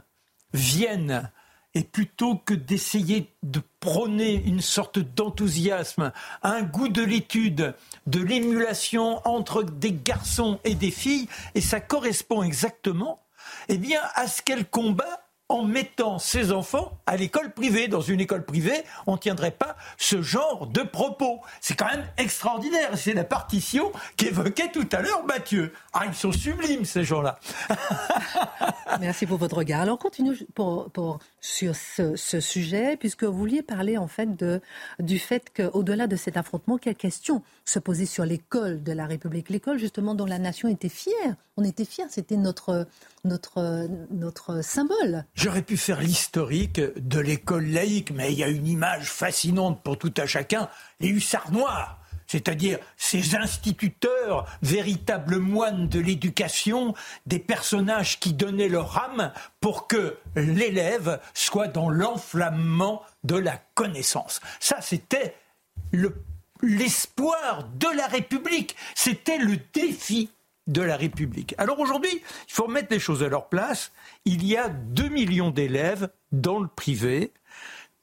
vienne et plutôt que d'essayer de prôner une sorte d'enthousiasme, un goût de l'étude, de l'émulation entre des garçons et des filles, et ça correspond exactement eh bien, à ce qu'elle combat en mettant ses enfants à l'école privée. Dans une école privée, on ne tiendrait pas ce genre de propos. C'est quand même extraordinaire. C'est la partition qu'évoquait tout à l'heure Mathieu. Ah, ils sont sublimes, ces gens-là. Merci pour votre regard. Alors, continue pour, sur ce, sujet, puisque vous vouliez parler en fait du fait qu'au-delà de cet affrontement, quelle question se posait sur l'école de la République? L'école, justement, dont la nation était fière. On était fiers, c'était notre, notre, notre symbole. J'aurais pu faire l'historique de l'école laïque, mais il y a une image fascinante pour tout à chacun, les hussards noirs c'est-à-dire ces instituteurs, véritables moines de l'éducation, des personnages qui donnaient leur âme pour que l'élève soit dans l'enflammement de la connaissance. Ça, c'était l'espoir de la République, c'était le défi de la République. Alors aujourd'hui, il faut remettre les choses à leur place. Il y a 2 millions d'élèves dans le privé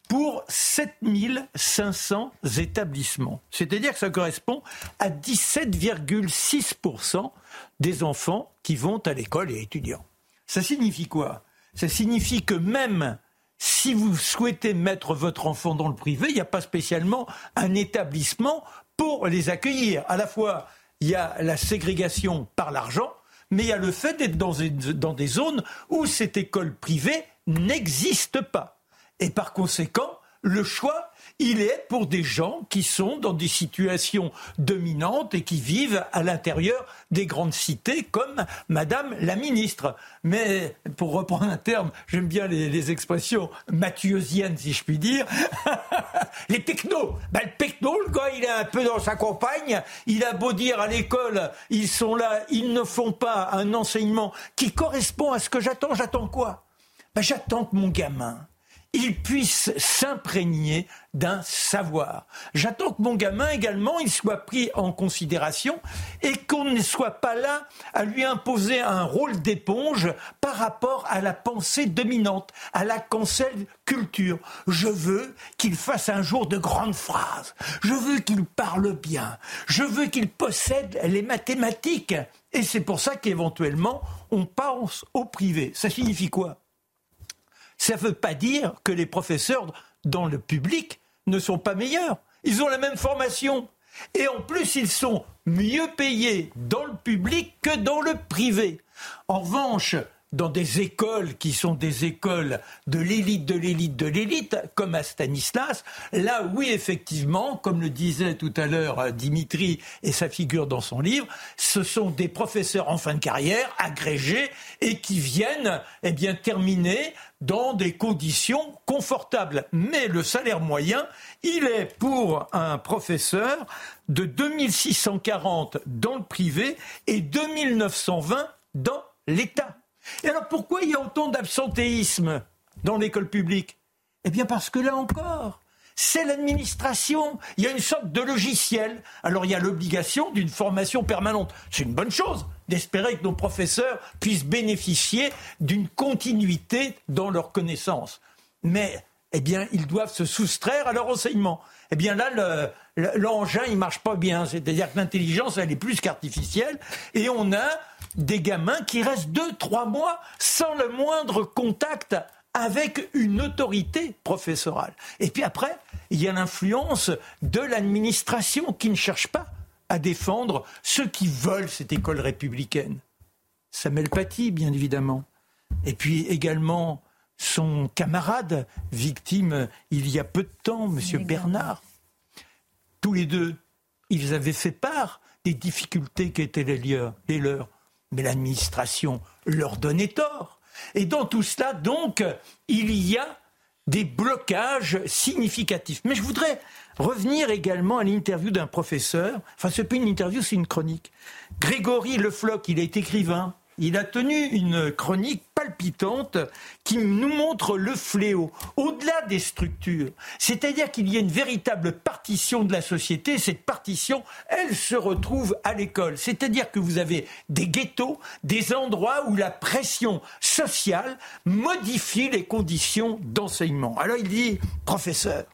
pour 7500 établissements. C'est-à-dire que ça correspond à 17,6% des enfants qui vont à l'école et étudiants. Ça signifie quoi? Ça signifie que même si vous souhaitez mettre votre enfant dans le privé, il n'y a pas spécialement un établissement pour les accueillir. À la fois, il y a la ségrégation par l'argent, mais il y a le fait d'être dans, des zones où cette école privée n'existe pas. Et par conséquent, le choix, il est pour des gens qui sont dans des situations dominantes et qui vivent à l'intérieur des grandes cités, comme Madame la ministre. Mais pour reprendre un terme, j'aime bien les, expressions mathieusiennes, si je puis dire, les technos. Ben, le techno, le il est un peu dans sa campagne, il a beau dire à l'école, ils sont là, ils ne font pas un enseignement qui correspond à ce que j'attends. J'attends quoi? Ben, J'attends que mon gamin, il puisse s'imprégner d'un savoir. J'attends que mon gamin également, il soit pris en considération et qu'on ne soit pas là à lui imposer un rôle d'éponge par rapport à la pensée dominante, à la cancel culture. Je veux qu'il fasse un jour de grandes phrases. Je veux qu'il parle bien. Je veux qu'il possède les mathématiques. Et c'est pour ça qu'éventuellement, on pense au privé. Ça signifie quoi? Ça ne veut pas dire que les professeurs dans le public ne sont pas meilleurs. Ils ont la même formation. Et en plus, ils sont mieux payés dans le public que dans le privé. En revanche, dans des écoles qui sont des écoles de l'élite, de l'élite, de l'élite, comme à Stanislas, là, oui, effectivement, comme le disait tout à l'heure euh, Dimitri et sa figure dans son livre, ce sont des professeurs en fin de carrière, agrégés, et qui viennent, eh bien, terminer dans des conditions confortables. Mais le salaire moyen, il est pour un professeur de 2640 dans le privé et 2920 dans l'État. Et alors pourquoi il y a autant d'absentéisme dans l'école publique? Eh bien parce que là encore, c'est l'administration. Il y a une sorte de logiciel. Alors il y a l'obligation d'une formation permanente. C'est une bonne chose d'espérer que nos professeurs puissent bénéficier d'une continuité dans leurs connaissances. Mais, eh bien, ils doivent se soustraire à leur enseignement. Eh bien là, l'engin, il marche pas bien. C'est-à-dire que l'intelligence, elle est plus qu'artificielle. Et on a des gamins qui restent deux, trois mois sans le moindre contact avec une autorité professorale. Et puis après, il y a l'influence de l'administration qui ne cherche pas à défendre ceux qui veulent cette école républicaine. Samuel Paty, bien évidemment. Et puis également son camarade, victime il y a peu de temps, M. Bernard. Tous les deux, ils avaient fait part des difficultés qui étaient les leurs mais l'administration leur donnait tort. Et dans tout cela, donc, il y a des blocages significatifs. Mais je voudrais revenir également à l'interview d'un professeur. Enfin, ce n'est pas une interview, c'est une chronique. Grégory Lefloc, il est écrivain, il a tenu une chronique palpitante qui nous montre le fléau au-delà des structures. C'est-à-dire qu'il y a une véritable partition de la société. Cette partition, elle se retrouve à l'école. C'est-à-dire que vous avez des ghettos, des endroits où la pression sociale modifie les conditions d'enseignement. Alors il dit, professeur,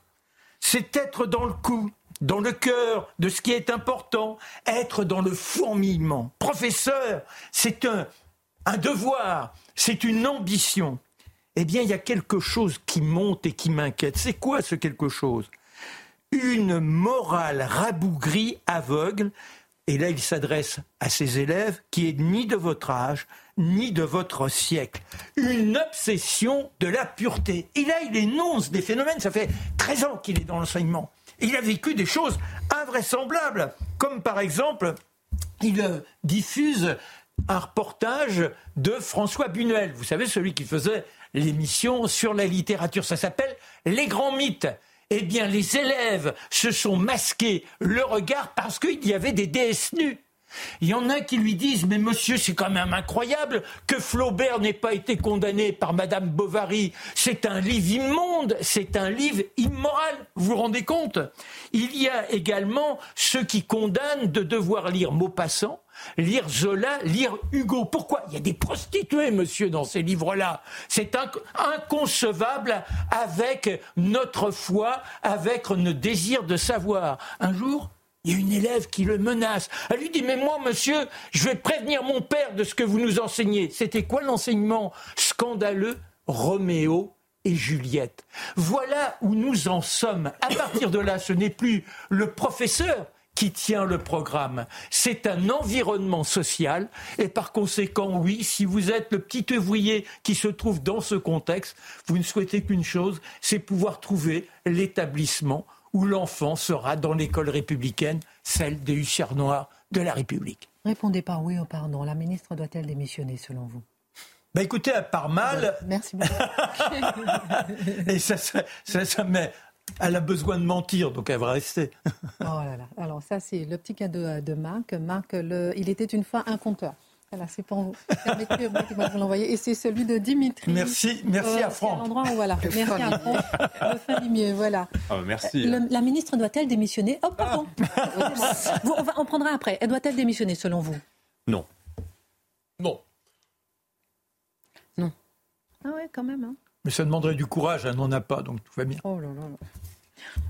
c'est être dans le coup dans le cœur de ce qui est important, être dans le fourmillement. Professeur, c'est un, un devoir, c'est une ambition. Eh bien, il y a quelque chose qui monte et qui m'inquiète. C'est quoi ce quelque chose? Une morale rabougrie, aveugle, et là il s'adresse à ses élèves, qui est ni de votre âge, ni de votre siècle. Une obsession de la pureté. Et là il énonce des phénomènes, ça fait 13 ans qu'il est dans l'enseignement il a vécu des choses invraisemblables, comme par exemple, il euh, diffuse un reportage de François Bunuel, vous savez, celui qui faisait l'émission sur la littérature. Ça s'appelle Les grands mythes. Eh bien, les élèves se sont masqués le regard parce qu'il y avait des déesses nues. Il y en a qui lui disent Mais monsieur, c'est quand même incroyable que Flaubert n'ait pas été condamné par Madame Bovary. C'est un livre immonde, c'est un livre immoral. Vous vous rendez compte? Il y a également ceux qui condamnent de devoir lire Maupassant, lire Zola, lire Hugo. Pourquoi? Il y a des prostituées, monsieur, dans ces livres-là. C'est inconcevable avec notre foi, avec notre désir de savoir. Un jour, il y a une élève qui le menace. Elle lui dit, mais moi, monsieur, je vais prévenir mon père de ce que vous nous enseignez. C'était quoi l'enseignement scandaleux Roméo et Juliette. Voilà où nous en sommes. À partir de là, ce n'est plus le professeur qui tient le programme. C'est un environnement social et par conséquent, oui, si vous êtes le petit ouvrier qui se trouve dans ce contexte, vous ne souhaitez qu'une chose, c'est pouvoir trouver l'établissement où l'enfant sera dans l'école républicaine, celle des hussards noirs de la République. Répondez par oui ou pardon. La ministre doit-elle démissionner selon vous? Bah écoutez, à part mal. Merci beaucoup. et ça, ça, ça, met. Elle a besoin de mentir, donc elle va rester. oh là là. Alors, ça, c'est le petit cadeau de Marc. Marc, le... il était une fois un compteur. Voilà, c'est pour vous. Permettez-moi de vous l'envoyer. Et c'est celui de Dimitri. Merci, merci euh, à Franck. l'endroit où, voilà. Merci à Franck. Le mieux, voilà. Oh, merci. la ministre doit-elle démissionner Oh, pardon. on, va, on prendra après. Elle doit-elle démissionner, selon vous Non. Non. Non. Ah ouais, quand même. Hein. Mais ça demanderait du courage, elle n'en a pas, donc tout va bien. Oh là là.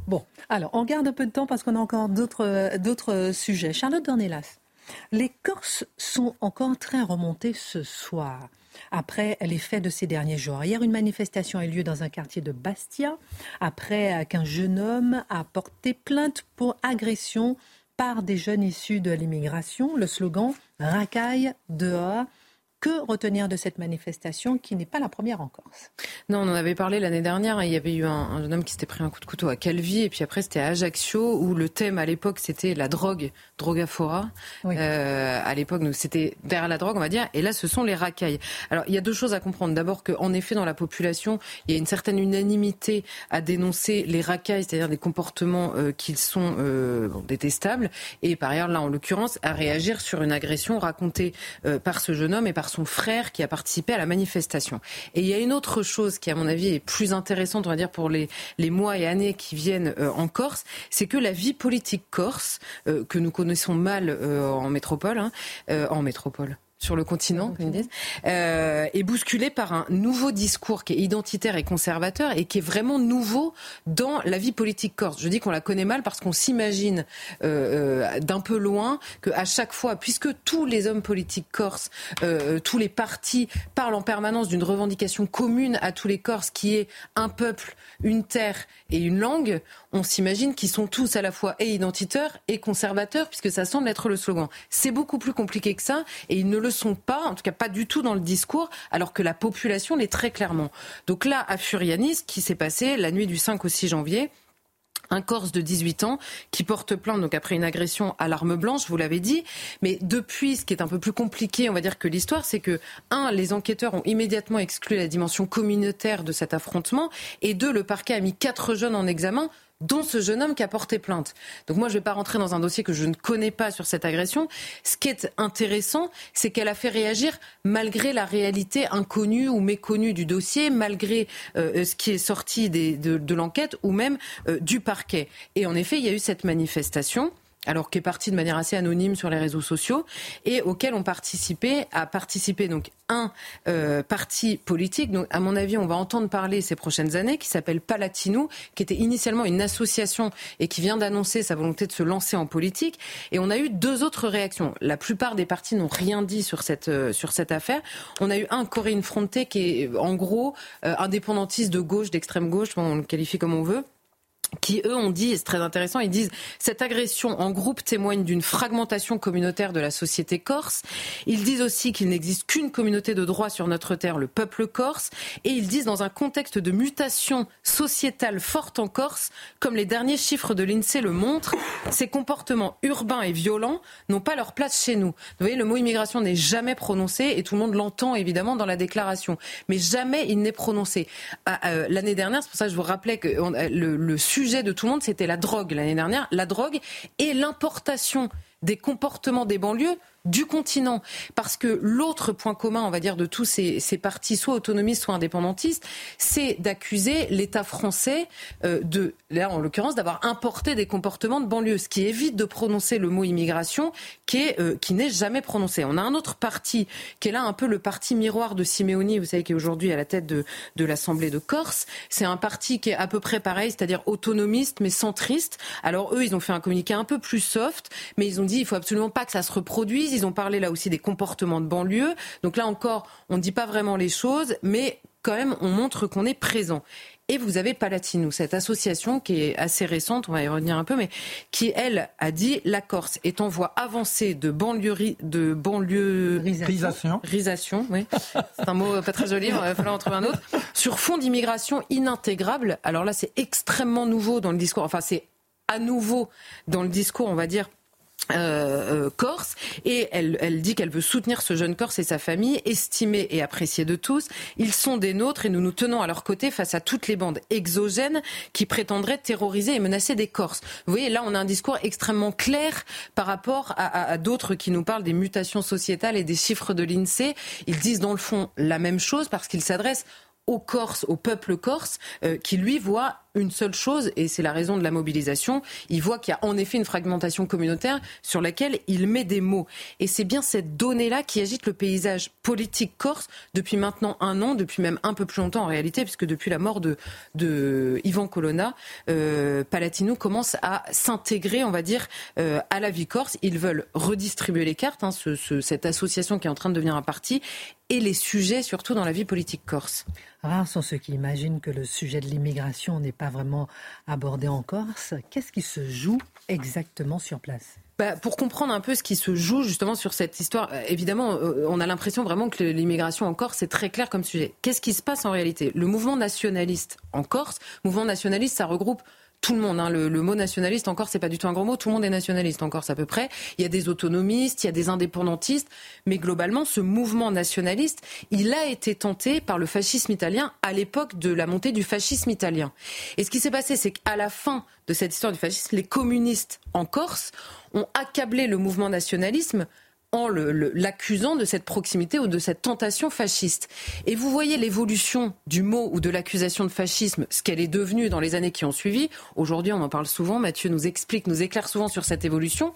Bon, alors, on garde un peu de temps parce qu'on a encore d'autres sujets. Charlotte Dornelas. Les Corses sont encore très remontés ce soir. après les faits de ces derniers jours. Hier, une manifestation a eu lieu dans un quartier de Bastia après qu'un jeune homme a porté plainte pour agression par des jeunes issus de l'immigration. Le slogan Racaille dehors que retenir de cette manifestation qui n'est pas la première en Corse Non, on en avait parlé l'année dernière. Hein. Il y avait eu un, jeune homme qui s'était pris un coup de couteau à Calvi et puis après c'était à Ajaccio où le thème à l'époque c'était la drogue, drogafora. Euh, à l'époque, c'était derrière la drogue, on va dire. Et là, ce sont les racailles. Alors, il y a deux choses à comprendre. D'abord qu'en effet, dans la population, il y a une certaine unanimité à dénoncer les racailles, c'est-à-dire des comportements euh, qui sont euh, détestables. Et par ailleurs, là, en l'occurrence, à réagir sur une agression racontée euh, par ce jeune homme et par son frère qui a participé à la manifestation. Et il y a une autre chose qui, à mon avis, est plus intéressante, on va dire, pour les, les mois et années qui viennent euh, en Corse, c'est que la vie politique corse, euh, que nous connaissons mal euh, en métropole, hein, en métropole, sur le continent, euh, est bousculé par un nouveau discours qui est identitaire et conservateur et qui est vraiment nouveau dans la vie politique corse. Je dis qu'on la connaît mal parce qu'on s'imagine euh, euh d'un peu loin qu'à chaque fois, puisque tous les hommes politiques corses, euh, tous les partis parlent en permanence d'une revendication commune à tous les Corses qui est un peuple, une terre et une langue, on s'imagine qu'ils sont tous à la fois et identitaires et conservateurs puisque ça semble être le slogan. C'est beaucoup plus compliqué que ça et ils ne le sont pas, en tout cas pas du tout dans le discours, alors que la population l'est très clairement. Donc là, à Furianis, ce qui s'est passé la nuit du 5 au 6 janvier, un Corse de 18 ans qui porte plainte donc après une agression à l'arme blanche, vous l'avez dit. Mais depuis, ce qui est un peu plus compliqué, on va dire que l'histoire, c'est que un, les enquêteurs ont immédiatement exclu la dimension communautaire de cet affrontement, et deux, le parquet a mis quatre jeunes en examen dont ce jeune homme qui a porté plainte. Donc moi, je ne vais pas rentrer dans un dossier que je ne connais pas sur cette agression. Ce qui est intéressant, c'est qu'elle a fait réagir malgré la réalité inconnue ou méconnue du dossier, malgré euh, ce qui est sorti de, l'enquête ou même euh, du parquet. Et en effet, il y a eu cette manifestation alors qui est parti de manière assez anonyme sur les réseaux sociaux et auquel ont participé a participé donc un euh, parti politique. Donc à mon avis on va entendre parler ces prochaines années qui s'appelle Palatino qui était initialement une association et qui vient d'annoncer sa volonté de se lancer en politique. Et on a eu deux autres réactions. La plupart des partis n'ont rien dit sur cette euh, sur cette affaire. On a eu un Corinne Fronté qui est en gros euh, indépendantiste de gauche d'extrême gauche on le qualifie comme on veut qui eux ont dit, et c'est très intéressant, ils disent cette agression en groupe témoigne d'une fragmentation communautaire de la société corse. Ils disent aussi qu'il n'existe qu'une communauté de droit sur notre terre, le peuple corse, et ils disent dans un contexte de mutation sociétale forte en Corse, comme les derniers chiffres de l'INSEE le montrent, ces comportements urbains et violents n'ont pas leur place chez nous. Vous voyez, le mot immigration n'est jamais prononcé et tout le monde l'entend évidemment dans la déclaration, mais jamais il n'est prononcé. Ah, euh, l'année dernière, c'est pour ça que je vous rappelais que le, le sujet de tout le monde, c'était la drogue l'année dernière. La drogue et l'importation des comportements des banlieues du continent. Parce que l'autre point commun, on va dire, de tous ces, partis, soit autonomistes, soit indépendantistes, c'est d'accuser l'État français euh, de, là en l'occurrence, d'avoir importé des comportements de banlieue, ce qui évite de prononcer le mot immigration, qui est euh, qui n'est jamais prononcé. On a un autre parti qui est là un peu le parti miroir de Simeoni, vous savez, qui est aujourd'hui à la tête de, de l'Assemblée de Corse. C'est un parti qui est à peu près pareil, c'est-à-dire autonomiste mais centriste. Alors eux, ils ont fait un communiqué un peu plus soft, mais ils ont dit il faut absolument pas que ça se reproduise ils ont parlé là aussi des comportements de banlieue. Donc là encore, on ne dit pas vraiment les choses, mais quand même, on montre qu'on est présent. Et vous avez Palatino, cette association qui est assez récente, on va y revenir un peu, mais qui, elle, a dit la Corse est en voie avancée de banlieue, de banlieue... Risation. oui. C'est un mot pas très joli, il va falloir en trouver un autre. Sur fond d'immigration inintégrable. Alors là, c'est extrêmement nouveau dans le discours. Enfin, c'est à nouveau dans le discours, on va dire, euh, euh, corse et elle, elle dit qu'elle veut soutenir ce jeune Corse et sa famille, estimé et apprécié de tous. Ils sont des nôtres et nous nous tenons à leur côté face à toutes les bandes exogènes qui prétendraient terroriser et menacer des Corses. Vous voyez, là, on a un discours extrêmement clair par rapport à, à, à d'autres qui nous parlent des mutations sociétales et des chiffres de l'INSEE. Ils disent dans le fond la même chose parce qu'ils s'adressent au Corse, au peuple corse, euh, qui lui voit une seule chose, et c'est la raison de la mobilisation. Il voit qu'il y a en effet une fragmentation communautaire sur laquelle il met des mots. Et c'est bien cette donnée-là qui agite le paysage politique corse depuis maintenant un an, depuis même un peu plus longtemps en réalité, puisque depuis la mort de, de Ivan Colonna, euh, Palatino commence à s'intégrer, on va dire, euh, à la vie corse. Ils veulent redistribuer les cartes, hein, cette association qui est en train de devenir un parti, et les sujets surtout dans la vie politique corse. Rares sont ceux qui imaginent que le sujet de l'immigration n'est pas vraiment abordé en Corse. Qu'est-ce qui se joue exactement sur place? Bah, pour comprendre un peu ce qui se joue justement sur cette histoire, euh, évidemment, euh, on a l'impression vraiment que l'immigration en Corse, c'est très clair comme sujet. Qu'est-ce qui se passe en réalité? Le mouvement nationaliste en Corse, mouvement nationaliste, ça regroupe tout le monde. Hein. Le, mot nationaliste, encore, c'est pas du tout un gros mot. Tout le monde est nationaliste, encore, à peu près. Il y a des autonomistes, il y a des indépendantistes, mais globalement, ce mouvement nationaliste, il a été tenté par le fascisme italien à l'époque de la montée du fascisme italien. Et ce qui s'est passé, c'est qu'à la fin de cette histoire du fascisme, les communistes en Corse ont accablé le mouvement nationalisme en l'accusant de cette proximité ou de cette tentation fasciste. Et vous voyez l'évolution du mot ou de l'accusation de fascisme, ce qu'elle est devenue dans les années qui ont suivi. Aujourd'hui, on en parle souvent. Mathieu nous explique, nous éclaire souvent sur cette évolution.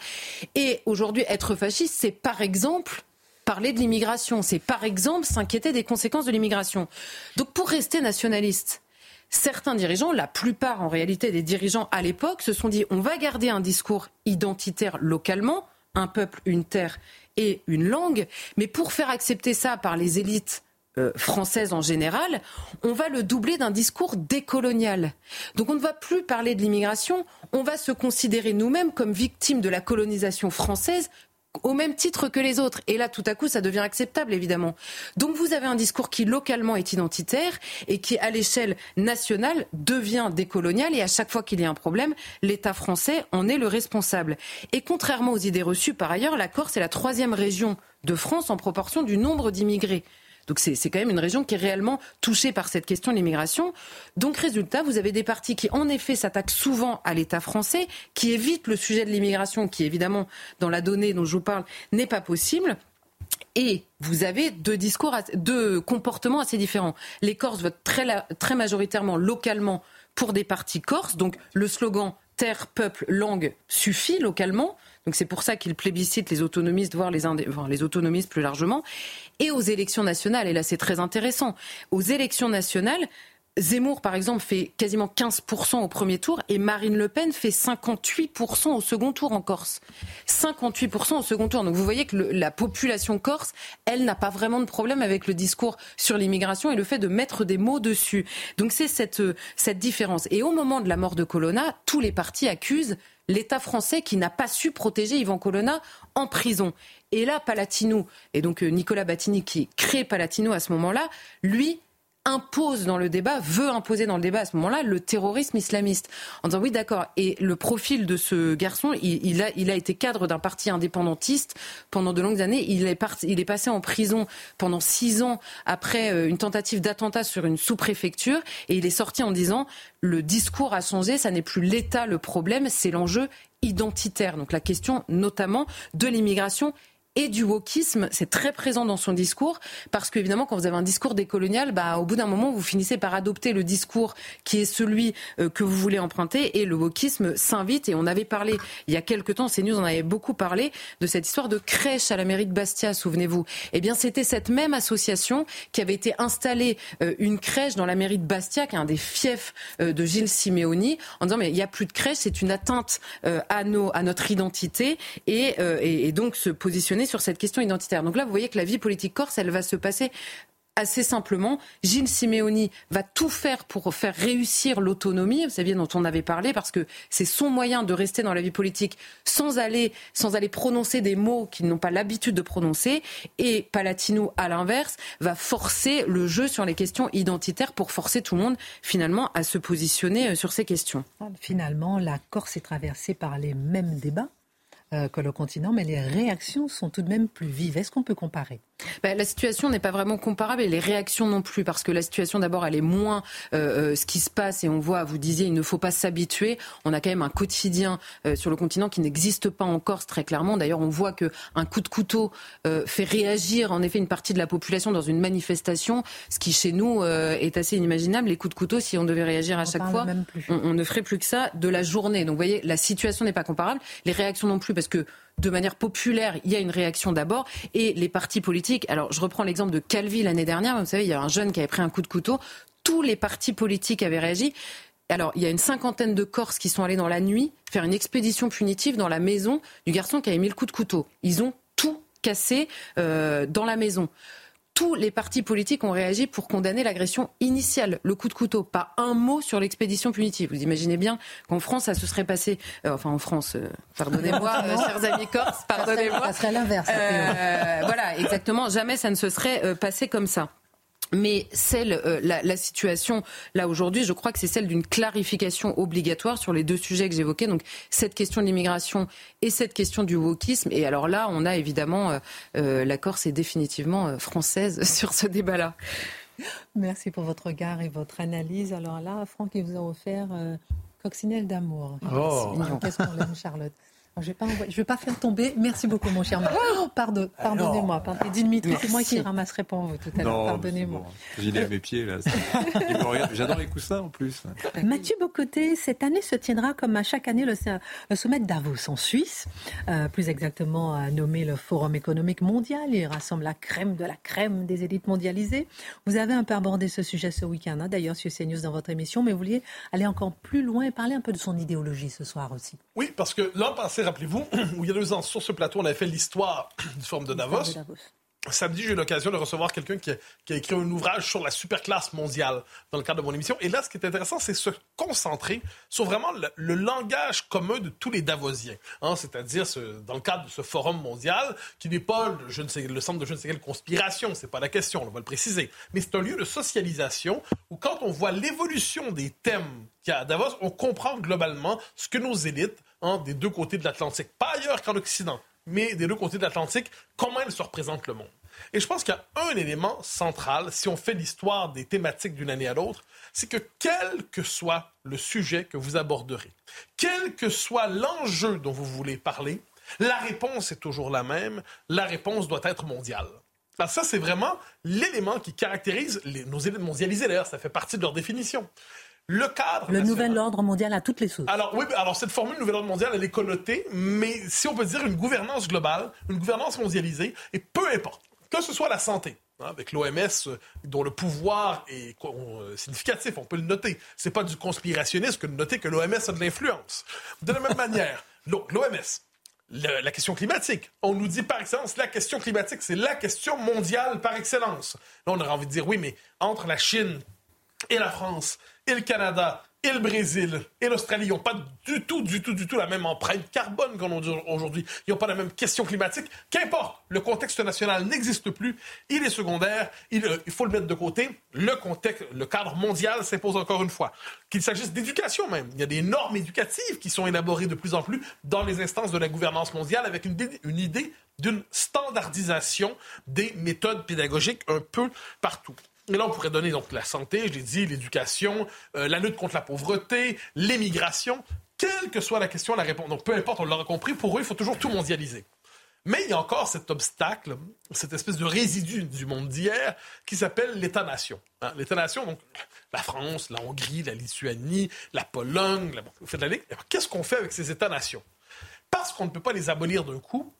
Et aujourd'hui, être fasciste, c'est par exemple parler de l'immigration. C'est par exemple s'inquiéter des conséquences de l'immigration. Donc pour rester nationaliste, certains dirigeants, la plupart en réalité des dirigeants à l'époque, se sont dit on va garder un discours identitaire localement, un peuple, une terre et une langue. Mais pour faire accepter ça par les élites euh, françaises en général, on va le doubler d'un discours décolonial. Donc on ne va plus parler de l'immigration, on va se considérer nous-mêmes comme victimes de la colonisation française au même titre que les autres. Et là, tout à coup, ça devient acceptable, évidemment. Donc vous avez un discours qui localement est identitaire et qui, à l'échelle nationale, devient décolonial. Et à chaque fois qu'il y a un problème, l'État français en est le responsable. Et contrairement aux idées reçues, par ailleurs, la Corse est la troisième région de France en proportion du nombre d'immigrés. Donc c'est quand même une région qui est réellement touchée par cette question de l'immigration. Donc résultat, vous avez des partis qui en effet s'attaquent souvent à l'État français, qui évitent le sujet de l'immigration, qui évidemment dans la donnée dont je vous parle n'est pas possible. Et vous avez deux discours, deux comportements assez différents. Les Corses votent très, très majoritairement localement pour des partis corses. Donc le slogan terre, peuple, langue suffit localement. Donc c'est pour ça qu'ils plébiscitent les autonomistes, voire les, les autonomistes plus largement. Et aux élections nationales, et là c'est très intéressant, aux élections nationales, Zemmour, par exemple, fait quasiment 15% au premier tour et Marine Le Pen fait 58% au second tour en Corse. 58% au second tour. Donc vous voyez que la population corse, elle n'a pas vraiment de problème avec le discours sur l'immigration et le fait de mettre des mots dessus. Donc c'est cette, cette différence. Et au moment de la mort de Colonna, tous les partis accusent l'État français qui n'a pas su protéger Ivan Colonna en prison. Et là, Palatino, et donc euh, Nicolas Battini qui crée Palatino à ce moment-là, lui impose dans le débat, veut imposer dans le débat à ce moment-là le terrorisme islamiste. En disant oui d'accord. Et le profil de ce garçon, il, a, il a été cadre d'un parti indépendantiste pendant de longues années. Il est, il est passé en prison pendant six ans après euh, une tentative d'attentat sur une sous-préfecture. Et il est sorti en disant le discours a changé, ça n'est plus l'État le problème, c'est l'enjeu identitaire. Donc la question notamment de l'immigration et du wokisme. C'est très présent dans son discours parce qu'évidemment, quand vous avez un discours décolonial, bah, au bout d'un moment, vous finissez par adopter le discours qui est celui euh, que vous voulez emprunter et le wokisme s'invite. Et on avait parlé il y a quelques temps, CNews en avait beaucoup parlé de cette histoire de crèche à la mairie de Bastia, souvenez-vous. Eh bien, c'était cette même association qui avait été installée euh, une crèche dans la mairie de Bastia, qui est un des fiefs euh, de Gilles Simeoni, en disant mais il n'y a plus de crèche, c'est une atteinte à, nos, à notre identité et, et, et donc se positionner sur cette question identitaire. Donc là, vous voyez que la vie politique corse, elle va se passer assez simplement, Gilles Simeoni va tout faire pour faire réussir l'autonomie, vous saviez dont on avait parlé, parce que c'est son moyen de rester dans la vie politique sans aller, sans aller prononcer des mots qu'ils n'ont pas l'habitude de prononcer. Et Palatino, à l'inverse, va forcer le jeu sur les questions identitaires pour forcer tout le monde finalement à se positionner euh, sur ces questions. Finalement, la Corse est traversée par les mêmes débats que le continent, mais les réactions sont tout de même plus vives. Est-ce qu'on peut comparer? Bah, la situation n'est pas vraiment comparable et les réactions non plus, parce que la situation d'abord elle est moins euh, euh, ce qui se passe et on voit, vous disiez, il ne faut pas s'habituer. On a quand même un quotidien euh, sur le continent qui n'existe pas en Corse très clairement. D'ailleurs, on voit que un coup de couteau fait réagir en effet une partie de la population dans une manifestation, ce qui chez nous est assez inimaginable. Les coups de couteau, si on devait réagir à chaque fois, on, on ne ferait plus que ça de la journée. Donc, vous voyez, la situation n'est pas comparable, les réactions non plus, parce que de manière populaire, il y a une réaction d'abord. Et les partis politiques, alors je reprends l'exemple de Calvi l'année dernière, vous savez, il y a un jeune qui avait pris un coup de couteau. Tous les partis politiques avaient réagi. Alors, il y a une cinquantaine de Corses qui sont allés dans la nuit faire une expédition punitive dans la maison du garçon qui avait mis le coup de couteau. Ils ont tout cassé euh, dans la maison tous les partis politiques ont réagi pour condamner l'agression initiale, le coup de couteau. Pas un mot sur l'expédition punitive. Vous imaginez bien qu'en France, ça se serait passé. Euh, enfin, en France, euh, pardonnez-moi, euh, chers amis corses, pardonnez-moi. Ça serait l'inverse. voilà, exactement. Jamais ça ne se serait passé comme ça. Mais celle, euh, la, situation là aujourd'hui, je crois que c'est celle d'une clarification obligatoire sur les deux sujets que j'évoquais, donc cette question de l'immigration et cette question du wokisme. Et alors là, on a évidemment euh, euh, la Corse est définitivement française sur ce débat-là. Merci pour votre regard et votre analyse. Alors là, Franck, il vous a offert Coccinelle d'amour. Oh. Qu'est-ce qu'on l'aime, Charlotte? Je ne vais, pas faire tomber. Merci beaucoup, mon cher Marc. Oh, pardon, pardonnez-moi. Dimitri, c'est moi qui ramasserai pour vous tout à l'heure. Pardonnez-moi. J'ai à mes pieds, là. J'adore les coussins, en plus. Mathieu Bocoté, cette année se tiendra, comme à chaque année, le, sommet de Davos en Suisse. Euh, plus exactement, nommé le Forum économique mondial. Il rassemble la crème de la crème des élites mondialisées. Vous avez un peu abordé ce sujet ce week-end, hein, d'ailleurs, sur CNews dans votre émission, mais vous vouliez aller encore plus loin et parler un peu de son idéologie ce soir aussi. Oui, parce que l'an passé, rappelez-vous, où il y a deux ans, sur ce plateau, on avait fait l'histoire du Forum de Davos. Samedi, j'ai eu l'occasion de recevoir quelqu'un qui, a écrit un ouvrage sur la superclasse mondiale dans le cadre de mon émission. Et là, ce qui est intéressant, c'est se concentrer sur vraiment le, langage commun de tous les Davosiens. Hein, c'est-à-dire dans le cadre de ce forum mondial, qui n'est pas je ne sais, le centre de je ne sais quelle conspiration, c'est pas la question, on va le préciser. Mais c'est un lieu de socialisation où quand on voit l'évolution des thèmes qu'il y a à Davos, on comprend globalement ce que nos élites Hein, des deux côtés de l'Atlantique. Pas ailleurs qu'en Occident, mais des deux côtés de l'Atlantique, comment elles se représentent le monde. Et je pense qu'il y a un élément central, si on fait l'histoire des thématiques d'une année à l'autre, c'est que quel que soit le sujet que vous aborderez, quel que soit l'enjeu dont vous voulez parler, la réponse est toujours la même, la réponse doit être mondiale. Alors ça, c'est vraiment l'élément qui caractérise nos élites mondialisées. D'ailleurs, ça fait partie de leur définition le cadre. Le nouvel ordre mondial à toutes les sources. Alors, oui, alors cette formule nouvel ordre mondial, elle est connotée, mais si on peut dire une gouvernance globale, une gouvernance mondialisée, et peu importe, que ce soit la santé, hein, avec l'OMS, euh, dont le pouvoir est euh, significatif, on peut le noter. C'est pas du conspirationnisme que de noter que l'OMS a de l'influence. De la même manière, l'OMS, la question climatique. On nous dit par excellence, la question climatique, c'est la question mondiale par excellence. Là, on aurait envie de dire, oui, mais entre la Chine et la France, et le Canada, et le Brésil, et l'Australie n'ont pas du tout, du tout, du tout la même empreinte carbone qu'on a aujourd'hui. Ils n'ont pas la même question climatique. Qu'importe, le contexte national n'existe plus. Il est secondaire. Il, euh, il, faut le mettre de côté. Le contexte, le cadre mondial s'impose encore une fois. Qu'il s'agisse d'éducation même. Il y a des normes éducatives qui sont élaborées de plus en plus dans les instances de la gouvernance mondiale avec une, une idée d'une standardisation des méthodes pédagogiques un peu partout. Et là, on pourrait donner donc la santé, je dit, l'éducation, euh, la lutte contre la pauvreté, l'émigration. Quelle que soit la question, la réponse. Donc, peu importe, on l'aura compris, pour eux, il faut toujours tout mondialiser. Mais il y a encore cet obstacle, cette espèce de résidu du monde d'hier qui s'appelle l'État-nation. Hein, L'État-nation, donc la France, la Hongrie, la Lituanie, la Pologne, la... Qu'est-ce qu'on fait avec ces États-nations? Parce qu'on ne peut pas les abolir d'un coup,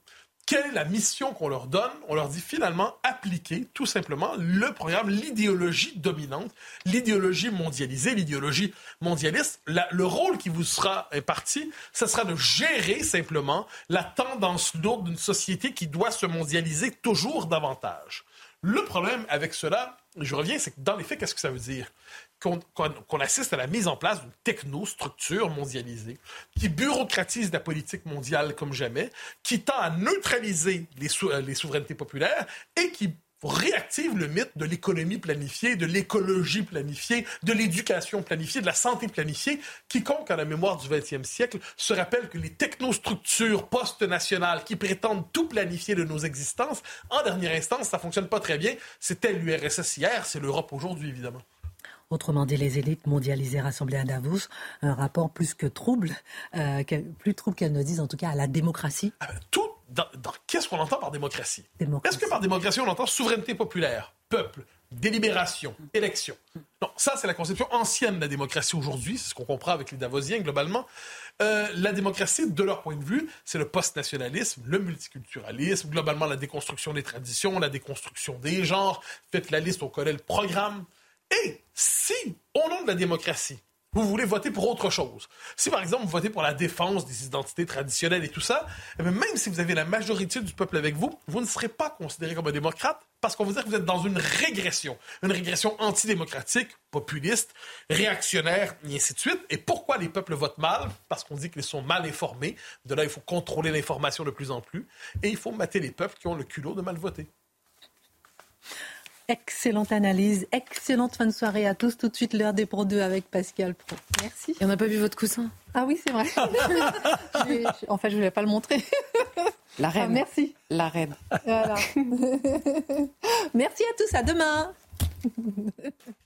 quelle est la mission qu'on leur donne? On leur dit finalement appliquer tout simplement le programme, l'idéologie dominante, l'idéologie mondialisée, l'idéologie mondialiste. le rôle qui vous sera imparti, ce sera de gérer simplement la tendance lourde d'une société qui doit se mondialiser toujours davantage. Le problème avec cela, je reviens, c'est que dans les faits, qu'est-ce que ça veut dire? Qu'on assiste à la mise en place d'une technostructure mondialisée qui bureaucratise la politique mondiale comme jamais, qui tend à neutraliser les, euh, les souverainetés populaires et qui réactive le mythe de l'économie planifiée, de l'écologie planifiée, de l'éducation planifiée, de la santé planifiée. Quiconque a la mémoire du 20e siècle se rappelle que les technostructures post-nationales qui prétendent tout planifier de nos existences, en dernière instance, ça fonctionne pas très bien. C'était l'URSS hier, c'est l'Europe aujourd'hui, évidemment. Autrement dit, les élites mondialisées rassemblées à Davos, un rapport plus que trouble, euh, plus trouble qu'elles ne disent en tout cas à la démocratie. Ah ben, tout dans, qu'est-ce qu'on entend par démocratie, Est-ce que par démocratie, on entend souveraineté populaire, peuple, délibération, élection? Non, ça, c'est la conception ancienne de la démocratie aujourd'hui. C'est ce qu'on comprend avec les Davosiens, globalement. Euh, la démocratie, de leur point de vue, c'est le post-nationalisme, le multiculturalisme, globalement la déconstruction des traditions, la déconstruction des genres. Faites la liste, on connaît le programme. Et si, au nom de la démocratie, vous voulez voter pour autre chose. Si par exemple vous votez pour la défense des identités traditionnelles et tout ça, eh même si vous avez la majorité du peuple avec vous, vous ne serez pas considéré comme un démocrate parce qu'on vous dit que vous êtes dans une régression, une régression antidémocratique, populiste, réactionnaire, et ainsi de suite. Et pourquoi les peuples votent mal? Parce qu'on dit qu'ils sont mal informés. De là, il faut contrôler l'information de plus en plus. Et il faut mater les peuples qui ont le culot de mal voter. Excellente analyse, excellente fin de soirée à tous. Tout de suite, l'heure des Pro 2 avec Pascal Pro. Merci. Et on n'a pas vu votre coussin Ah oui, c'est vrai. en fait, je ne voulais pas le montrer. La reine. Ah, merci. La reine. Voilà. merci à tous, à demain.